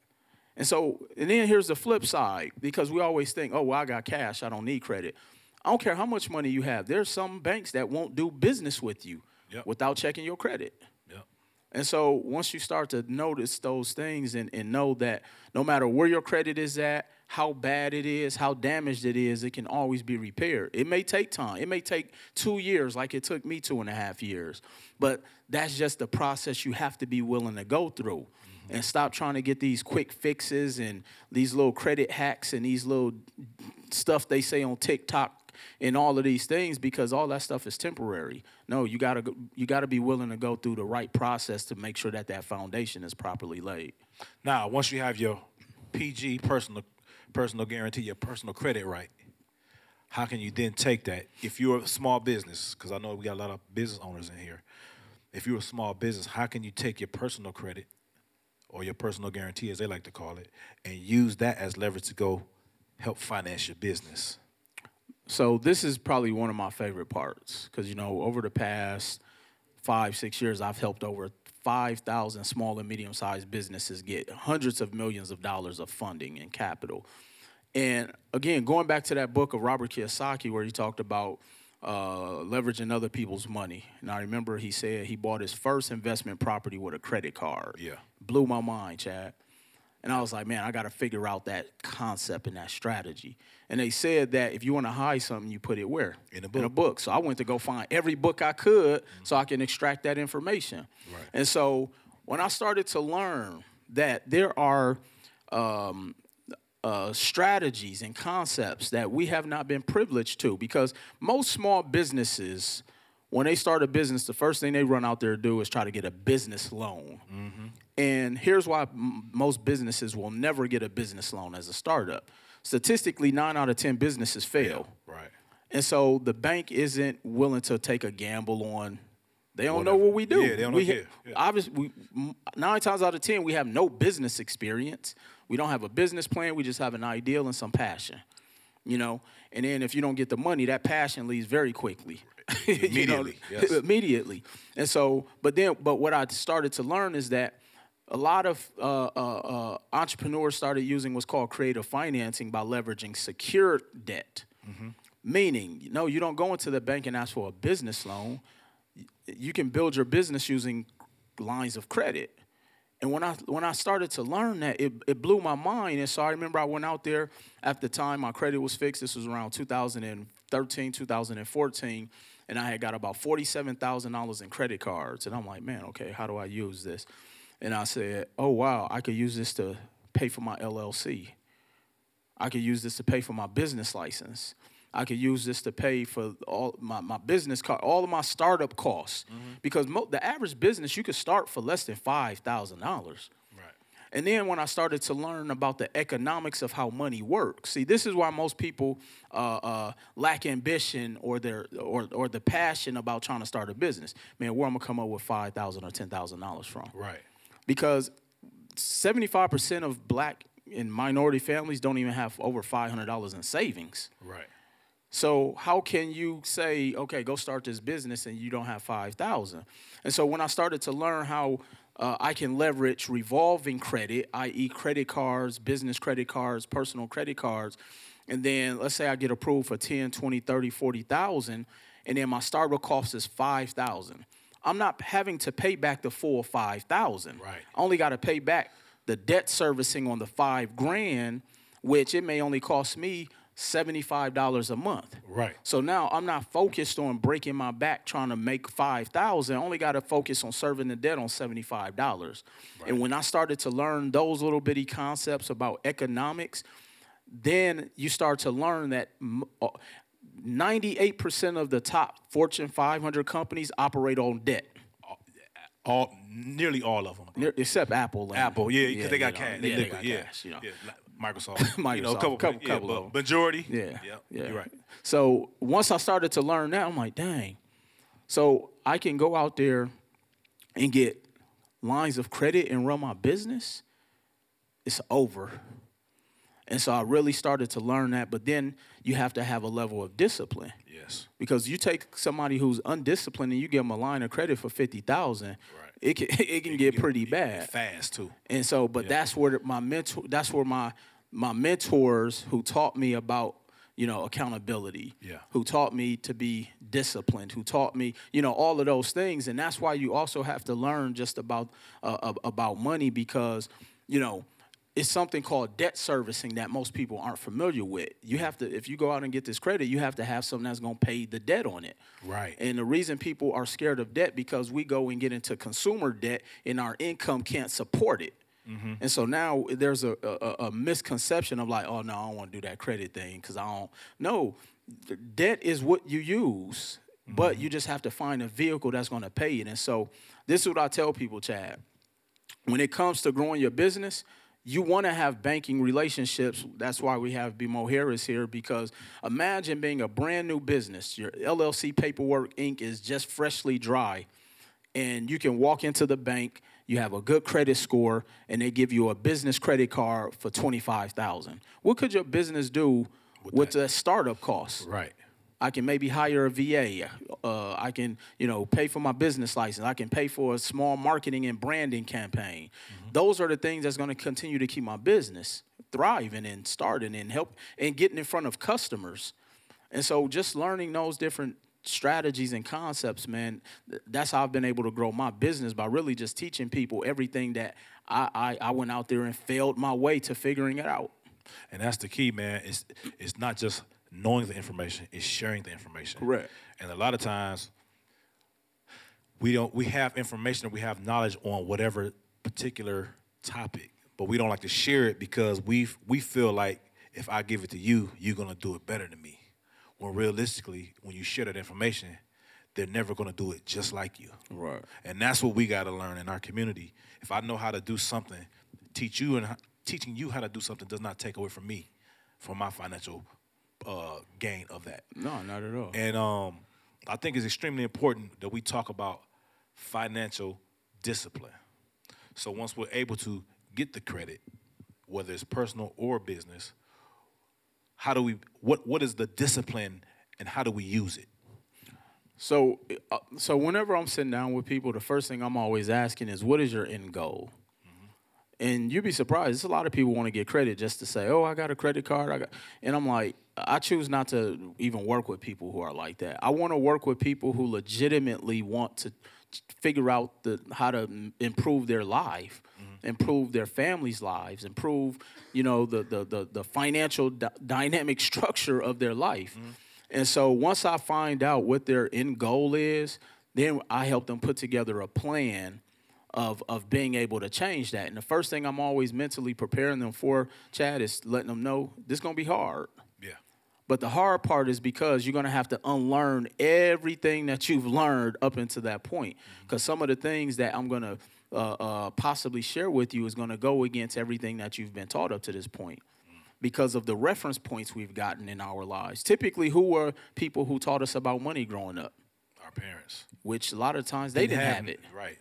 Speaker 2: And so, and then here's the flip side because we always think, oh, well, I got cash, I don't need credit. I don't care how much money you have. There's some banks that won't do business with you
Speaker 1: Yep.
Speaker 2: without checking your credit.
Speaker 1: Yep.
Speaker 2: And so once you start to notice those things and, and know that no matter where your credit is at, how bad it is, how damaged it is, it can always be repaired. It may take time. It may take two years, like it took me two and a half years. But that's just the process you have to be willing to go through. Mm-hmm. And stop trying to get these quick fixes and these little credit hacks and these little stuff they say on TikTok and all of these things because all that stuff is temporary. No, you gotta go- you gotta be willing to go through the right process to make sure that that foundation is properly laid.
Speaker 1: Now, once you have your PG personal personal guarantee, your personal credit right, how can you then take that if you're a small business? Because I know we got a lot of business owners in here. If you're a small business, how can you take your personal credit or your personal guarantee, as they like to call it, and use that as leverage to go help finance your business?
Speaker 2: So this is probably one of my favorite parts because you know over the past five six years I've helped over five thousand small and medium sized businesses get hundreds of millions of dollars of funding and capital. And again, going back to that book of Robert Kiyosaki where he talked about uh, leveraging other people's money. And I remember he said he bought his first investment property with a credit card.
Speaker 1: Yeah.
Speaker 2: Blew my mind, Chad. And I was like, man, I got to figure out that concept and that strategy. And they said that if you want to hide something, you put it where?
Speaker 1: In a
Speaker 2: In a
Speaker 1: book.
Speaker 2: book. So I went to go find every book I could so I can extract that information.
Speaker 1: Right.
Speaker 2: And so when I started to learn that there are um, uh, strategies and concepts that we have not been privileged to, because most small businesses, when they start a business, the first thing they run out there to do is try to get a business loan. And here's why m- most businesses will never get a business loan as a startup. Statistically, nine out of 10 businesses fail.
Speaker 1: Right.
Speaker 2: And so the bank isn't willing to take a gamble on. They don't know what we do.
Speaker 1: Yeah, they don't
Speaker 2: we
Speaker 1: care. Yeah.
Speaker 2: Obviously, we, nine times out of ten, we have no business experience. We don't have a business plan. We just have an ideal and some passion. You know, and then if you don't get the money, that passion leaves very quickly. You know,
Speaker 1: Immediately, yes.
Speaker 2: immediately. And so, but then, but what I started to learn is that a lot of uh, uh, uh, entrepreneurs started using what's called creative financing by leveraging secured debt. Meaning, you know, you don't go into the bank and ask for a business loan. You can build your business using lines of credit. And when I when I started to learn that, it, it blew my mind. And so I remember I went out there at the time my credit was fixed. This was around 2013, 2014, and I had got about forty-seven thousand dollars in credit cards. And I'm like, man, okay, how do I use this? And I said, oh wow, I could use this to pay for my LLC. I could use this to pay for my business license. I could use this to pay for all my, my business card, all of my startup costs. Because mo- the average business you could start for less than five thousand dollars.
Speaker 1: Right.
Speaker 2: And then when I started to learn about the economics of how money works, see, this is why most people uh, uh, lack ambition or their or or the passion about trying to start a business. Man, where am I'm gonna come up with five thousand or ten thousand dollars from?
Speaker 1: Right.
Speaker 2: Because seventy five percent of black and minority families don't even have over five hundred dollars in savings.
Speaker 1: Right.
Speaker 2: So how can you say, okay, go start this business and you don't have five thousand? And so when I started to learn how uh, I can leverage revolving credit, i.e., credit cards, business credit cards, personal credit cards, and then let's say I get approved for 10, 20, 30, 40,000, and then my startup cost is 5,000. I'm not having to pay back the four or 5,000.
Speaker 1: Right.
Speaker 2: I only got to pay back the debt servicing on the 5 grand, which it may only cost me $75 a month.
Speaker 1: Right.
Speaker 2: So now I'm not focused on breaking my back trying to make five thousand. I only got to focus on serving the debt on seventy five dollars. Right. And when I started to learn those little bitty concepts about economics, then you start to learn that uh, ninety eight percent of the top Fortune five hundred companies operate on debt,
Speaker 1: All nearly all of them.
Speaker 2: Ne- except Apple. and-
Speaker 1: Apple, yeah, because they got
Speaker 2: you
Speaker 1: cash.
Speaker 2: know,
Speaker 1: They
Speaker 2: yeah,
Speaker 1: liquid,
Speaker 2: got
Speaker 1: yeah,
Speaker 2: cash, you know.
Speaker 1: yeah. like Microsoft, you know, a
Speaker 2: Microsoft,
Speaker 1: couple,
Speaker 2: couple-
Speaker 1: yeah,
Speaker 2: couple
Speaker 1: but
Speaker 2: of 'em.
Speaker 1: majority,
Speaker 2: Yeah.
Speaker 1: yeah,
Speaker 2: yeah.
Speaker 1: you're right.
Speaker 2: So once I started to learn that, I'm like, dang. So I can go out there and get lines of credit and run my business. It's over. And so I really started to learn that. But then you have to have a level of discipline
Speaker 1: Yes,
Speaker 2: because you take somebody who's undisciplined and you give them a line of credit for fifty thousand.
Speaker 1: Right.
Speaker 2: It can it can get pretty bad.
Speaker 1: fast too.
Speaker 2: And so, but that's where my mentor, that's where my my mentors who taught me about you know accountability,
Speaker 1: Yeah.
Speaker 2: who taught me to be disciplined, who taught me you know all of those things, and that's why you also have to learn just about uh, about money because you know. It's something called debt servicing that most people aren't familiar with. You have to, if you go out and get this credit, you have to have something that's going to pay the debt on it.
Speaker 1: Right.
Speaker 2: And the reason people are scared of debt because we go and get into consumer debt and our income can't support it. Mm-hmm. And so now there's a, a, a misconception of like, oh no, I don't want to do that credit thing because I don't. No, debt is what you use, but mm-hmm. you just have to find a vehicle that's going to pay it. And so this is what I tell people, Chad. When it comes to growing your business, you want to have banking relationships. That's why we have BMO Harris here because imagine being a brand new business. Your LLC paperwork ink is just freshly dry, and you can walk into the bank. You have a good credit score, and they give you a business credit card for twenty five thousand. What could your business do with, with the startup costs?
Speaker 1: Right.
Speaker 2: I can maybe hire a VA. Uh, I can, you know, pay for my business license. I can pay for a small marketing and branding campaign. Mm-hmm. Those are the things that's going to continue to keep my business thriving and starting and help and getting in front of customers. And so, just learning those different strategies and concepts, man, that's how I've been able to grow my business by really just teaching people everything that I, I, I went out there and failed my way to figuring it out.
Speaker 1: And that's the key, man. It's it's not just knowing the information, is sharing the information.
Speaker 2: Correct.
Speaker 1: And a lot of times we don't we have information we have knowledge on whatever particular topic, but we don't like to share it because we we feel like if I give it to you, you're gonna do it better than me. When realistically, when you share that information, they're never gonna do it just like you.
Speaker 2: Right.
Speaker 1: And that's what we gotta learn in our community. If I know how to do something, teach you and teaching you how to do something does not take away from me, from my financial uh, gain of that.
Speaker 2: No, not at all.
Speaker 1: And um, I think it's extremely important that we talk about financial discipline. So once we're able to get the credit, whether it's personal or business, how do we? What what is the discipline, and how do we use it?
Speaker 2: So, uh, so whenever I'm sitting down with people, the first thing I'm always asking is, "What is your end goal?" And you'd be surprised. There's a lot of people want to get credit just to say, "Oh, I got a credit card." I got, and I'm like, I choose not to even work with people who are like that. I want to work with people who legitimately want to figure out the how to improve their life, mm-hmm. improve their families' lives, improve you know the the the, the financial d- dynamic structure of their life. Mm-hmm. And so once I find out what their end goal is, then I help them put together a plan of of being able to change that. And the first thing I'm always mentally preparing them for, Chad, is letting them know this is gonna be hard. Yeah. But the hard part is because you're going to have to unlearn everything that you've learned up until that point. Because some of the things that I'm going to uh, uh, possibly share with you is going to go against everything that you've been taught up to this point because of the reference points we've gotten in our lives. Typically, who were people who taught us about money growing up?
Speaker 1: Our parents.
Speaker 2: Which a lot of times they, didn't have, have it.
Speaker 1: Right.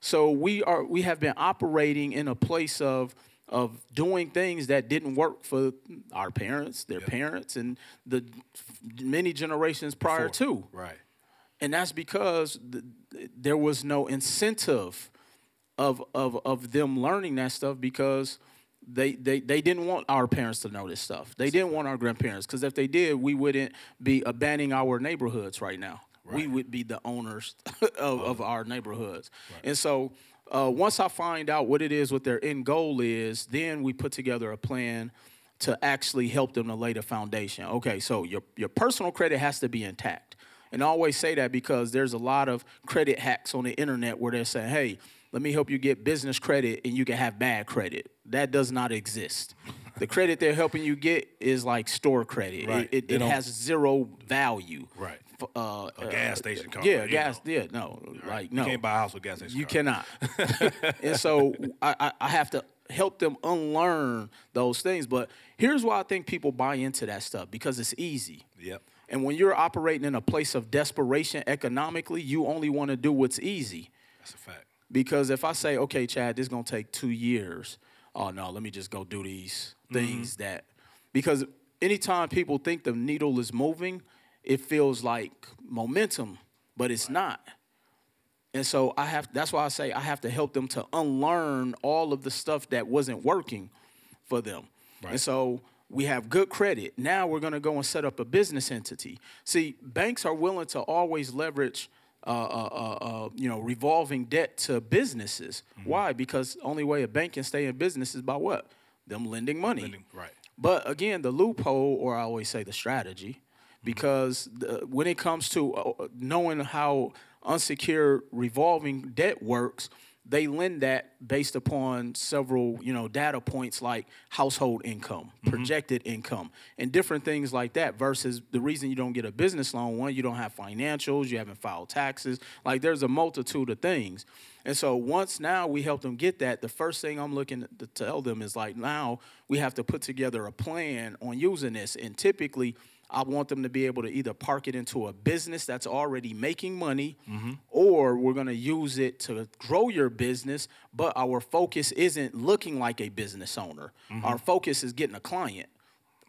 Speaker 2: So we are we have been operating in a place of of doing things that didn't work for our parents, their yep. parents, and the many generations prior Before. to.
Speaker 1: Right.
Speaker 2: And that's because th- there was no incentive of, of, of them learning that stuff because they, they, they didn't want our parents to know this stuff. They didn't want our grandparents because if they did, we wouldn't be abandoning our neighborhoods right now. Right. We would be the owners of, oh. of our neighborhoods. Right. And so uh, once I find out what it is, what their end goal is, then we put together a plan to actually help them to lay the foundation. Okay, so your your personal credit has to be intact. And I always say that because there's a lot of credit hacks on the internet where they're saying, hey, let me help you get business credit and you can have bad credit. That does not exist. the credit they're helping you get is like store credit. Right. It, it, it has zero value.
Speaker 1: Right uh, a gas uh, station card.
Speaker 2: Yeah, gas. Know. Yeah, no, right. like no.
Speaker 1: You can't buy a house with gas station.
Speaker 2: You cannot. and so I, I have to help them unlearn those things. But here's why I think people buy into that stuff because it's easy.
Speaker 1: Yep.
Speaker 2: And when you're operating in a place of desperation economically, you only want to do what's easy.
Speaker 1: That's a fact.
Speaker 2: Because if I say, okay, Chad, this is gonna take two years. Oh no, let me just go do these things mm-hmm. that because anytime people think the needle is moving, it feels like momentum, but it's not. And so I have that's why I say I have to help them to unlearn all of the stuff that wasn't working for them. Right. And so we have good credit. Now we're going to go and set up a business entity. See, banks are willing to always leverage uh, uh, uh, uh you know, revolving debt to businesses. Mm-hmm. Why? Because only way a bank can stay in business is by what? Them lending money.
Speaker 1: Lending, right.
Speaker 2: But again, the loophole, or I always say the strategy, Mm-hmm. because the, when it comes to uh, uh knowing how unsecured revolving debt works, they lend that based upon several, you know, data points like household income, mm-hmm. projected income, and different things like that. Versus the reason you don't get a business loan, one, you don't have financials, you haven't filed taxes. Like there's a multitude of things. And so once now we help them get that, the first thing I'm looking to tell them is like now we have to put together a plan on using this. And typically I want them to be able to either park it into a business that's already making money, mm-hmm. or we're going to use it to grow your business. But our focus isn't looking like a business owner. Mm-hmm. Our focus is getting a client.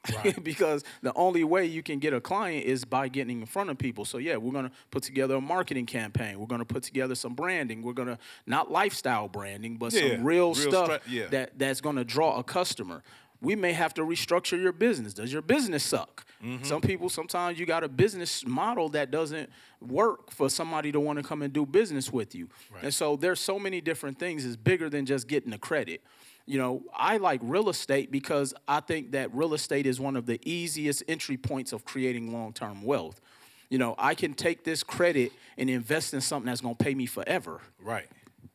Speaker 2: because the only way you can get a client is by getting in front of people. So yeah, we're gonna put together a marketing campaign. We're gonna put together some branding. We're gonna not lifestyle branding, but
Speaker 1: Yeah,
Speaker 2: some real,
Speaker 1: real
Speaker 2: stuff
Speaker 1: stra- yeah.
Speaker 2: that that's gonna draw a customer. We may have to restructure your business. Does your business suck?
Speaker 1: Mm-hmm.
Speaker 2: Some people sometimes you got a business model that doesn't work for somebody to want to come and do business with you. And so there's so many different things. It's bigger than just getting the credit. You know, I like real estate because I think that real estate is one of the easiest entry points of creating long-term wealth. You know, I can take this credit and invest in something that's going to pay me forever.
Speaker 1: Right.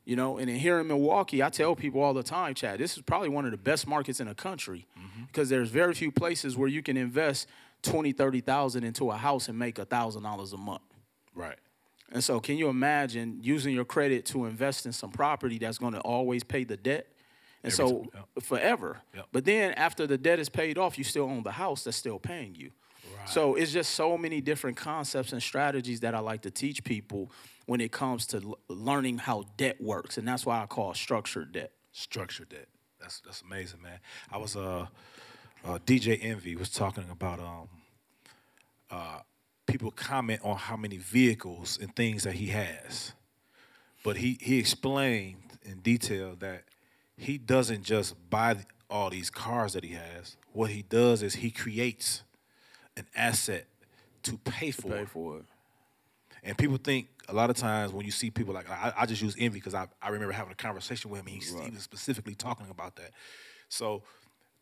Speaker 2: You know, and here in Milwaukee, I tell people all the time, Chad, this is probably one of the best markets in the country mm-hmm. because there's very few places where you can invest 20, 30,000 into a house and make $1,000 a month.
Speaker 1: Right.
Speaker 2: And so, can you imagine using your credit to invest in some property that's going to always pay the debt? And
Speaker 1: Every
Speaker 2: so,
Speaker 1: time,
Speaker 2: forever.
Speaker 1: Yep.
Speaker 2: But then, after the debt is paid off, you still own the house that's still paying you. So, it's just so many different concepts and strategies that I like to teach people when it comes to l- learning how debt works. And that's why I call structured debt.
Speaker 1: Structured debt. That's that's amazing, man. I was uh, uh DJ Envy was talking about um uh people comment on how many vehicles and things that he has. But he he explained in detail that he doesn't just buy all these cars that he has. What he does is he creates an asset to pay for.
Speaker 2: Pay for it.
Speaker 1: And people think a lot of times when you see people like I, I just use envy because I, I remember having a conversation with him. And he, he was specifically talking about that. So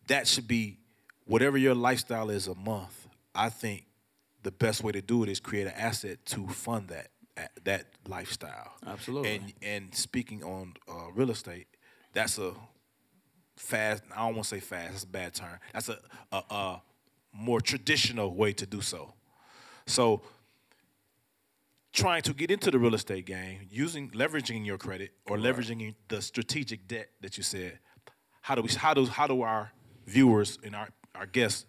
Speaker 1: that should be whatever your lifestyle is a month. I think the best way to do it is create an asset to fund that that lifestyle.
Speaker 2: Absolutely.
Speaker 1: And and speaking on uh, real estate, that's a fast. I don't want to say fast. That's a bad term. That's a, a, a more traditional way to do so. So trying to get into the real estate game, using leveraging your credit or leveraging the strategic debt that you said. How do we? How do how do our viewers and our our guests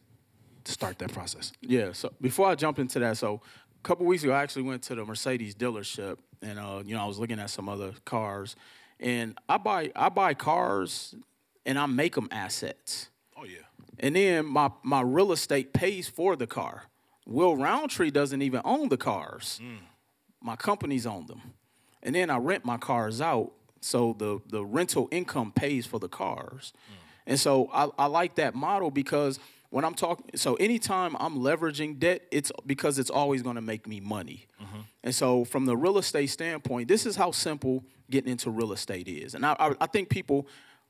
Speaker 1: start that process?
Speaker 2: Yeah. So before I jump into that, so a couple weeks ago, I actually went to the Mercedes dealership, and uh, you know, I was looking at some other cars, and I buy I buy cars, and I make them assets,
Speaker 1: Oh yeah.
Speaker 2: And then my my real estate pays for the car. Will Roundtree doesn't even own the cars. Mm. My companies own them, and then I rent my cars out, so the the rental income pays for the cars. Mm. And so I, I like that model because when I'm talking, so anytime I'm leveraging debt, it's because it's always going to make me money. Mm-hmm. And so from the real estate standpoint, this is how simple getting into real estate is. And I, I, I think people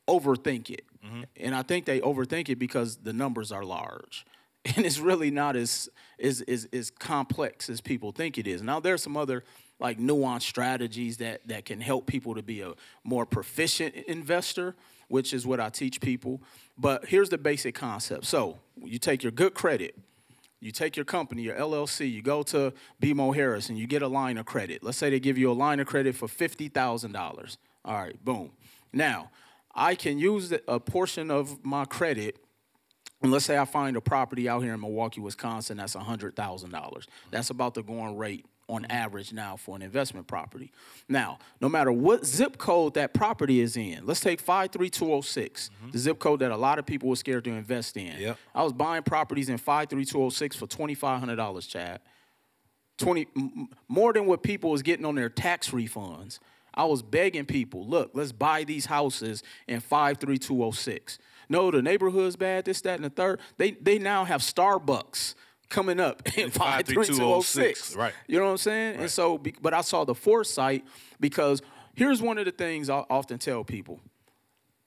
Speaker 2: overthink it. Mm-hmm. And I think they overthink it because the numbers are large. And it's really not as, as, as, complex as people think it is. Now, there's some other like nuanced strategies that, that can help people to be a more proficient investor, which is what I teach people. But here's the basic concept. So you take your good credit, you take your company, your LLC, you go to BMO Harris and you get a line of credit. Let's say they give you a line of credit for $50,000. All right, boom. Now, I can use a portion of my credit and let's say I find a property out here in Milwaukee, Wisconsin, that's $100,000. That's about the going rate on average now for an investment property. Now, no matter what zip code that property is in, let's take 53206, mm-hmm. the zip code that a lot of people were scared to invest in.
Speaker 1: Yep.
Speaker 2: I was buying properties in 53206 for $2,500, Chad. 20 m- m- more than what people was getting on their tax refunds. I was begging people, look, let's buy these houses in 53206. No, the neighborhood's bad, this, that, and the third. They they now have Starbucks coming up in 53206.
Speaker 1: Right.
Speaker 2: You know what I'm saying? And so, but I saw the foresight because here's one of the things I often tell people.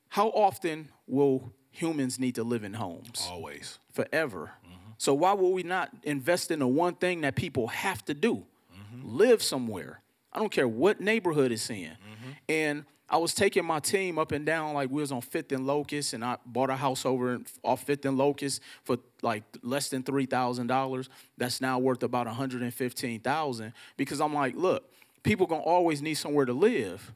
Speaker 2: How often will humans need to live in homes?
Speaker 1: Always.
Speaker 2: forever. Mm-hmm. So why would we not invest in the one thing that people have to do? Mm-hmm. Live somewhere. I don't care what neighborhood it's in. And I was taking my team up and down like we was on Fifth and Locust, and I bought a house over off Fifth and Locust for like less than three thousand dollars. That's now worth about one hundred and fifteen thousand because I'm like, look, people gonna always need somewhere to live,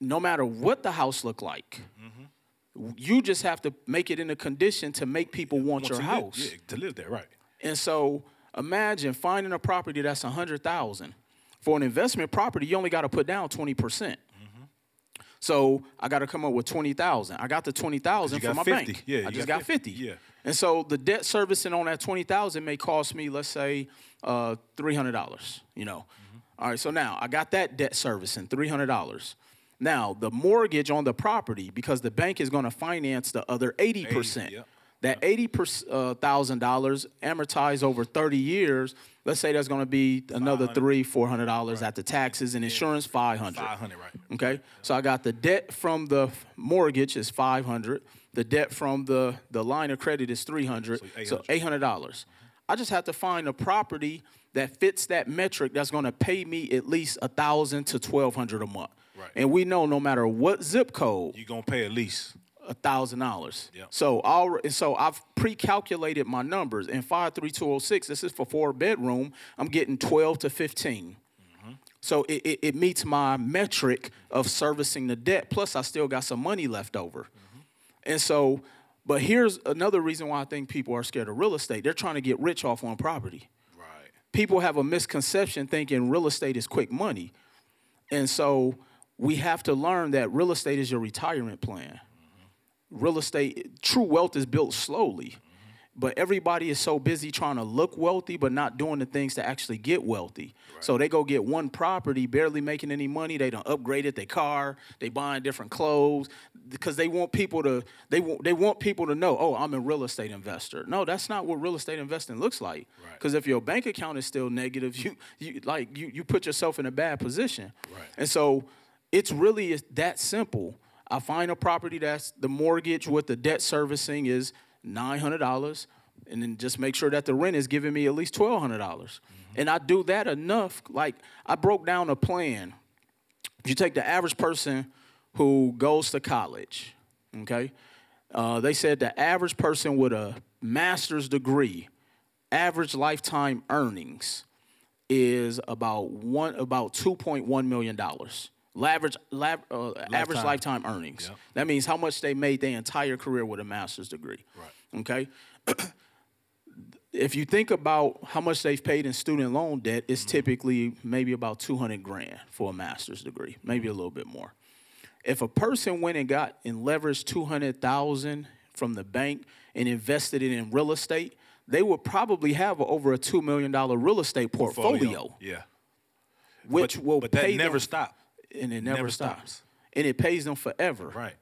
Speaker 2: no matter what the house look like. Mm-hmm. You just have to make it in a condition to make people want,
Speaker 1: Want
Speaker 2: your house.
Speaker 1: Live, yeah, to live there, right?
Speaker 2: And so imagine finding a property that's a hundred thousand. For an investment property, you only got to put down twenty percent. So I got to come up with twenty thousand. I got the twenty thousand
Speaker 1: You
Speaker 2: from my
Speaker 1: got 50.
Speaker 2: bank.
Speaker 1: Yeah,
Speaker 2: I just
Speaker 1: got
Speaker 2: got
Speaker 1: 50.
Speaker 2: 50.
Speaker 1: Yeah.
Speaker 2: And so the debt servicing on that twenty thousand may cost me, let's say, uh, three hundred dollars. You know.
Speaker 1: Mm-hmm.
Speaker 2: All right. So now I got that debt servicing three hundred dollars. Now the mortgage on the property because the bank is going to finance the other eighty percent.
Speaker 1: yep.
Speaker 2: That eighty thousand dollars amortized over thirty years. Let's say there's going to be another three, four hundred dollars at the taxes and insurance, five hundred.
Speaker 1: Five hundred, right?
Speaker 2: Okay, so I got the debt from the mortgage is five hundred. The debt from the the line of credit is three hundred. So
Speaker 1: $800.
Speaker 2: eight hundred dollars. I just have to find a property that fits that metric that's going to pay me at least a thousand to twelve hundred a month.
Speaker 1: Right.
Speaker 2: And we know no matter what zip code,
Speaker 1: you're gonna pay at least.
Speaker 2: A thousand dollars. So and so I've pre-calculated my numbers. In five three two zero six, this is for four bedroom. I'm getting twelve to 15 mm-hmm. So it, it, it meets my metric of servicing the debt. Plus, I still got some money left over. Mm-hmm. And so, but here's another reason why I think people are scared of real estate. They're trying to get rich off on property.
Speaker 1: Right.
Speaker 2: People have a misconception thinking real estate is quick money. And so we have to learn that real estate is your retirement plan. Real estate, true wealth is built slowly. But everybody is so busy trying to look wealthy, but not doing the things to actually get wealthy. So they go get one property, barely making any money. They don't upgrade upgraded their car. They buying different clothes because they want people to they want they want people to know. Oh, I'm a real estate investor. No, that's not what real estate investing looks like.
Speaker 1: Right.
Speaker 2: Because if your bank account is still negative, you you like you you put yourself in a bad position.
Speaker 1: Right.
Speaker 2: And so it's really that simple. I find a property that's the mortgage with the debt servicing is nine hundred dollars, and then just make sure that the rent is giving me at least twelve hundred dollars. And I do that enough. Like I broke down a plan. If you take the average person who goes to college, okay, uh, they said the average person with a master's degree, average lifetime earnings is about one about two point one million dollars. Average, lab, uh, average
Speaker 1: Lifetime.
Speaker 2: lifetime earnings.
Speaker 1: Yep.
Speaker 2: That means how much they made their entire career with a master's degree.
Speaker 1: Right.
Speaker 2: Okay. if you think about how much they've paid in student loan debt, it's typically maybe about two hundred grand for a master's degree, maybe a little bit more. If a person went and got and leveraged two hundred thousand from the bank and invested it in real estate, they would probably have over a two million dollar real estate portfolio,
Speaker 1: Yeah.
Speaker 2: which
Speaker 1: but,
Speaker 2: will
Speaker 1: but that never
Speaker 2: them,
Speaker 1: stopped.
Speaker 2: And it never,
Speaker 1: never
Speaker 2: stops.
Speaker 1: stops.
Speaker 2: and it pays them forever.
Speaker 1: Right.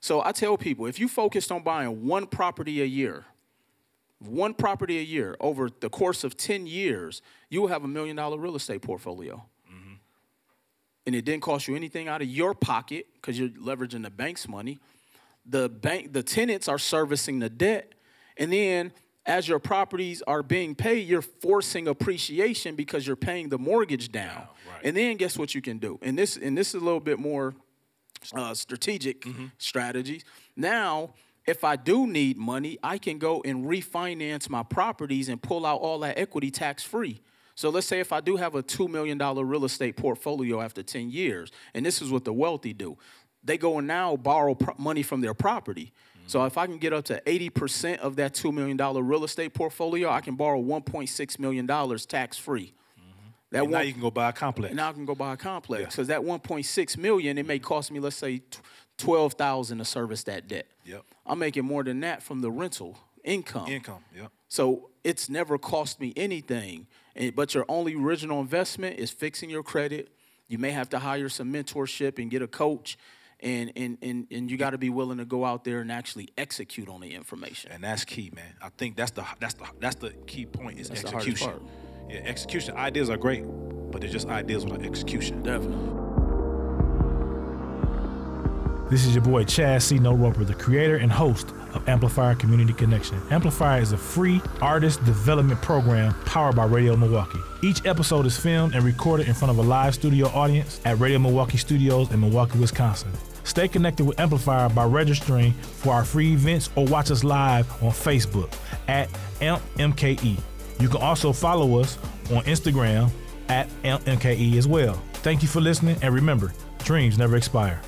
Speaker 2: So I tell people if you focused on buying one property a year, one property a year over the course of 10 years, you will have a million dollar real estate portfolio. Mm-hmm. And it didn't cost you anything out of your pocket because you're leveraging the bank's money. The bank, the tenants are servicing the debt. And then as your properties are being paid, you're forcing appreciation because you're paying the mortgage down.
Speaker 1: right.
Speaker 2: And then guess what you can do? And this and this is a little bit more uh, strategic strategies. Now, if I do need money, I can go and refinance my properties and pull out all that equity tax free. So let's say if I do have a $2 million real estate portfolio after 10 years, and this is what the wealthy do, they go and now borrow pro- money from their property. So if I can get up to 80% of that $2 million real estate portfolio, I can borrow $1.6 million tax free. That
Speaker 1: And now
Speaker 2: one-
Speaker 1: you can go buy a complex.
Speaker 2: now I can go buy a complex
Speaker 1: Yeah.
Speaker 2: because that 1.6 million it may mm-hmm. cost me let's say tw- 12,000 to service that debt.
Speaker 1: Yep.
Speaker 2: I'm making more than that from the rental income.
Speaker 1: Income. Yep.
Speaker 2: So it's never cost me anything. But your only original investment is fixing your credit. You may have to hire some mentorship and get a coach. And, and, and, and you got to be willing to go out there and actually execute on the information.
Speaker 1: And that's key, man. I think that's the that's the that's the key point is
Speaker 2: That's the hardest
Speaker 1: execution. Yeah, execution. Ideas are great, but they're just ideas without execution.
Speaker 2: Definitely.
Speaker 3: This is your boy Chad C-Note Roper, the creator and host of Amplifier Community Connection. Amplifier is a free artist development program powered by Radio Milwaukee.
Speaker 1: Each episode is filmed and recorded in front of a live studio audience at Radio Milwaukee Studios in Milwaukee, Wisconsin. Stay connected with Amplifier by registering for our free events or watch us live on Facebook at MKE. You can also follow us on Instagram at MKE as well. Thank you for listening, and remember, dreams never expire.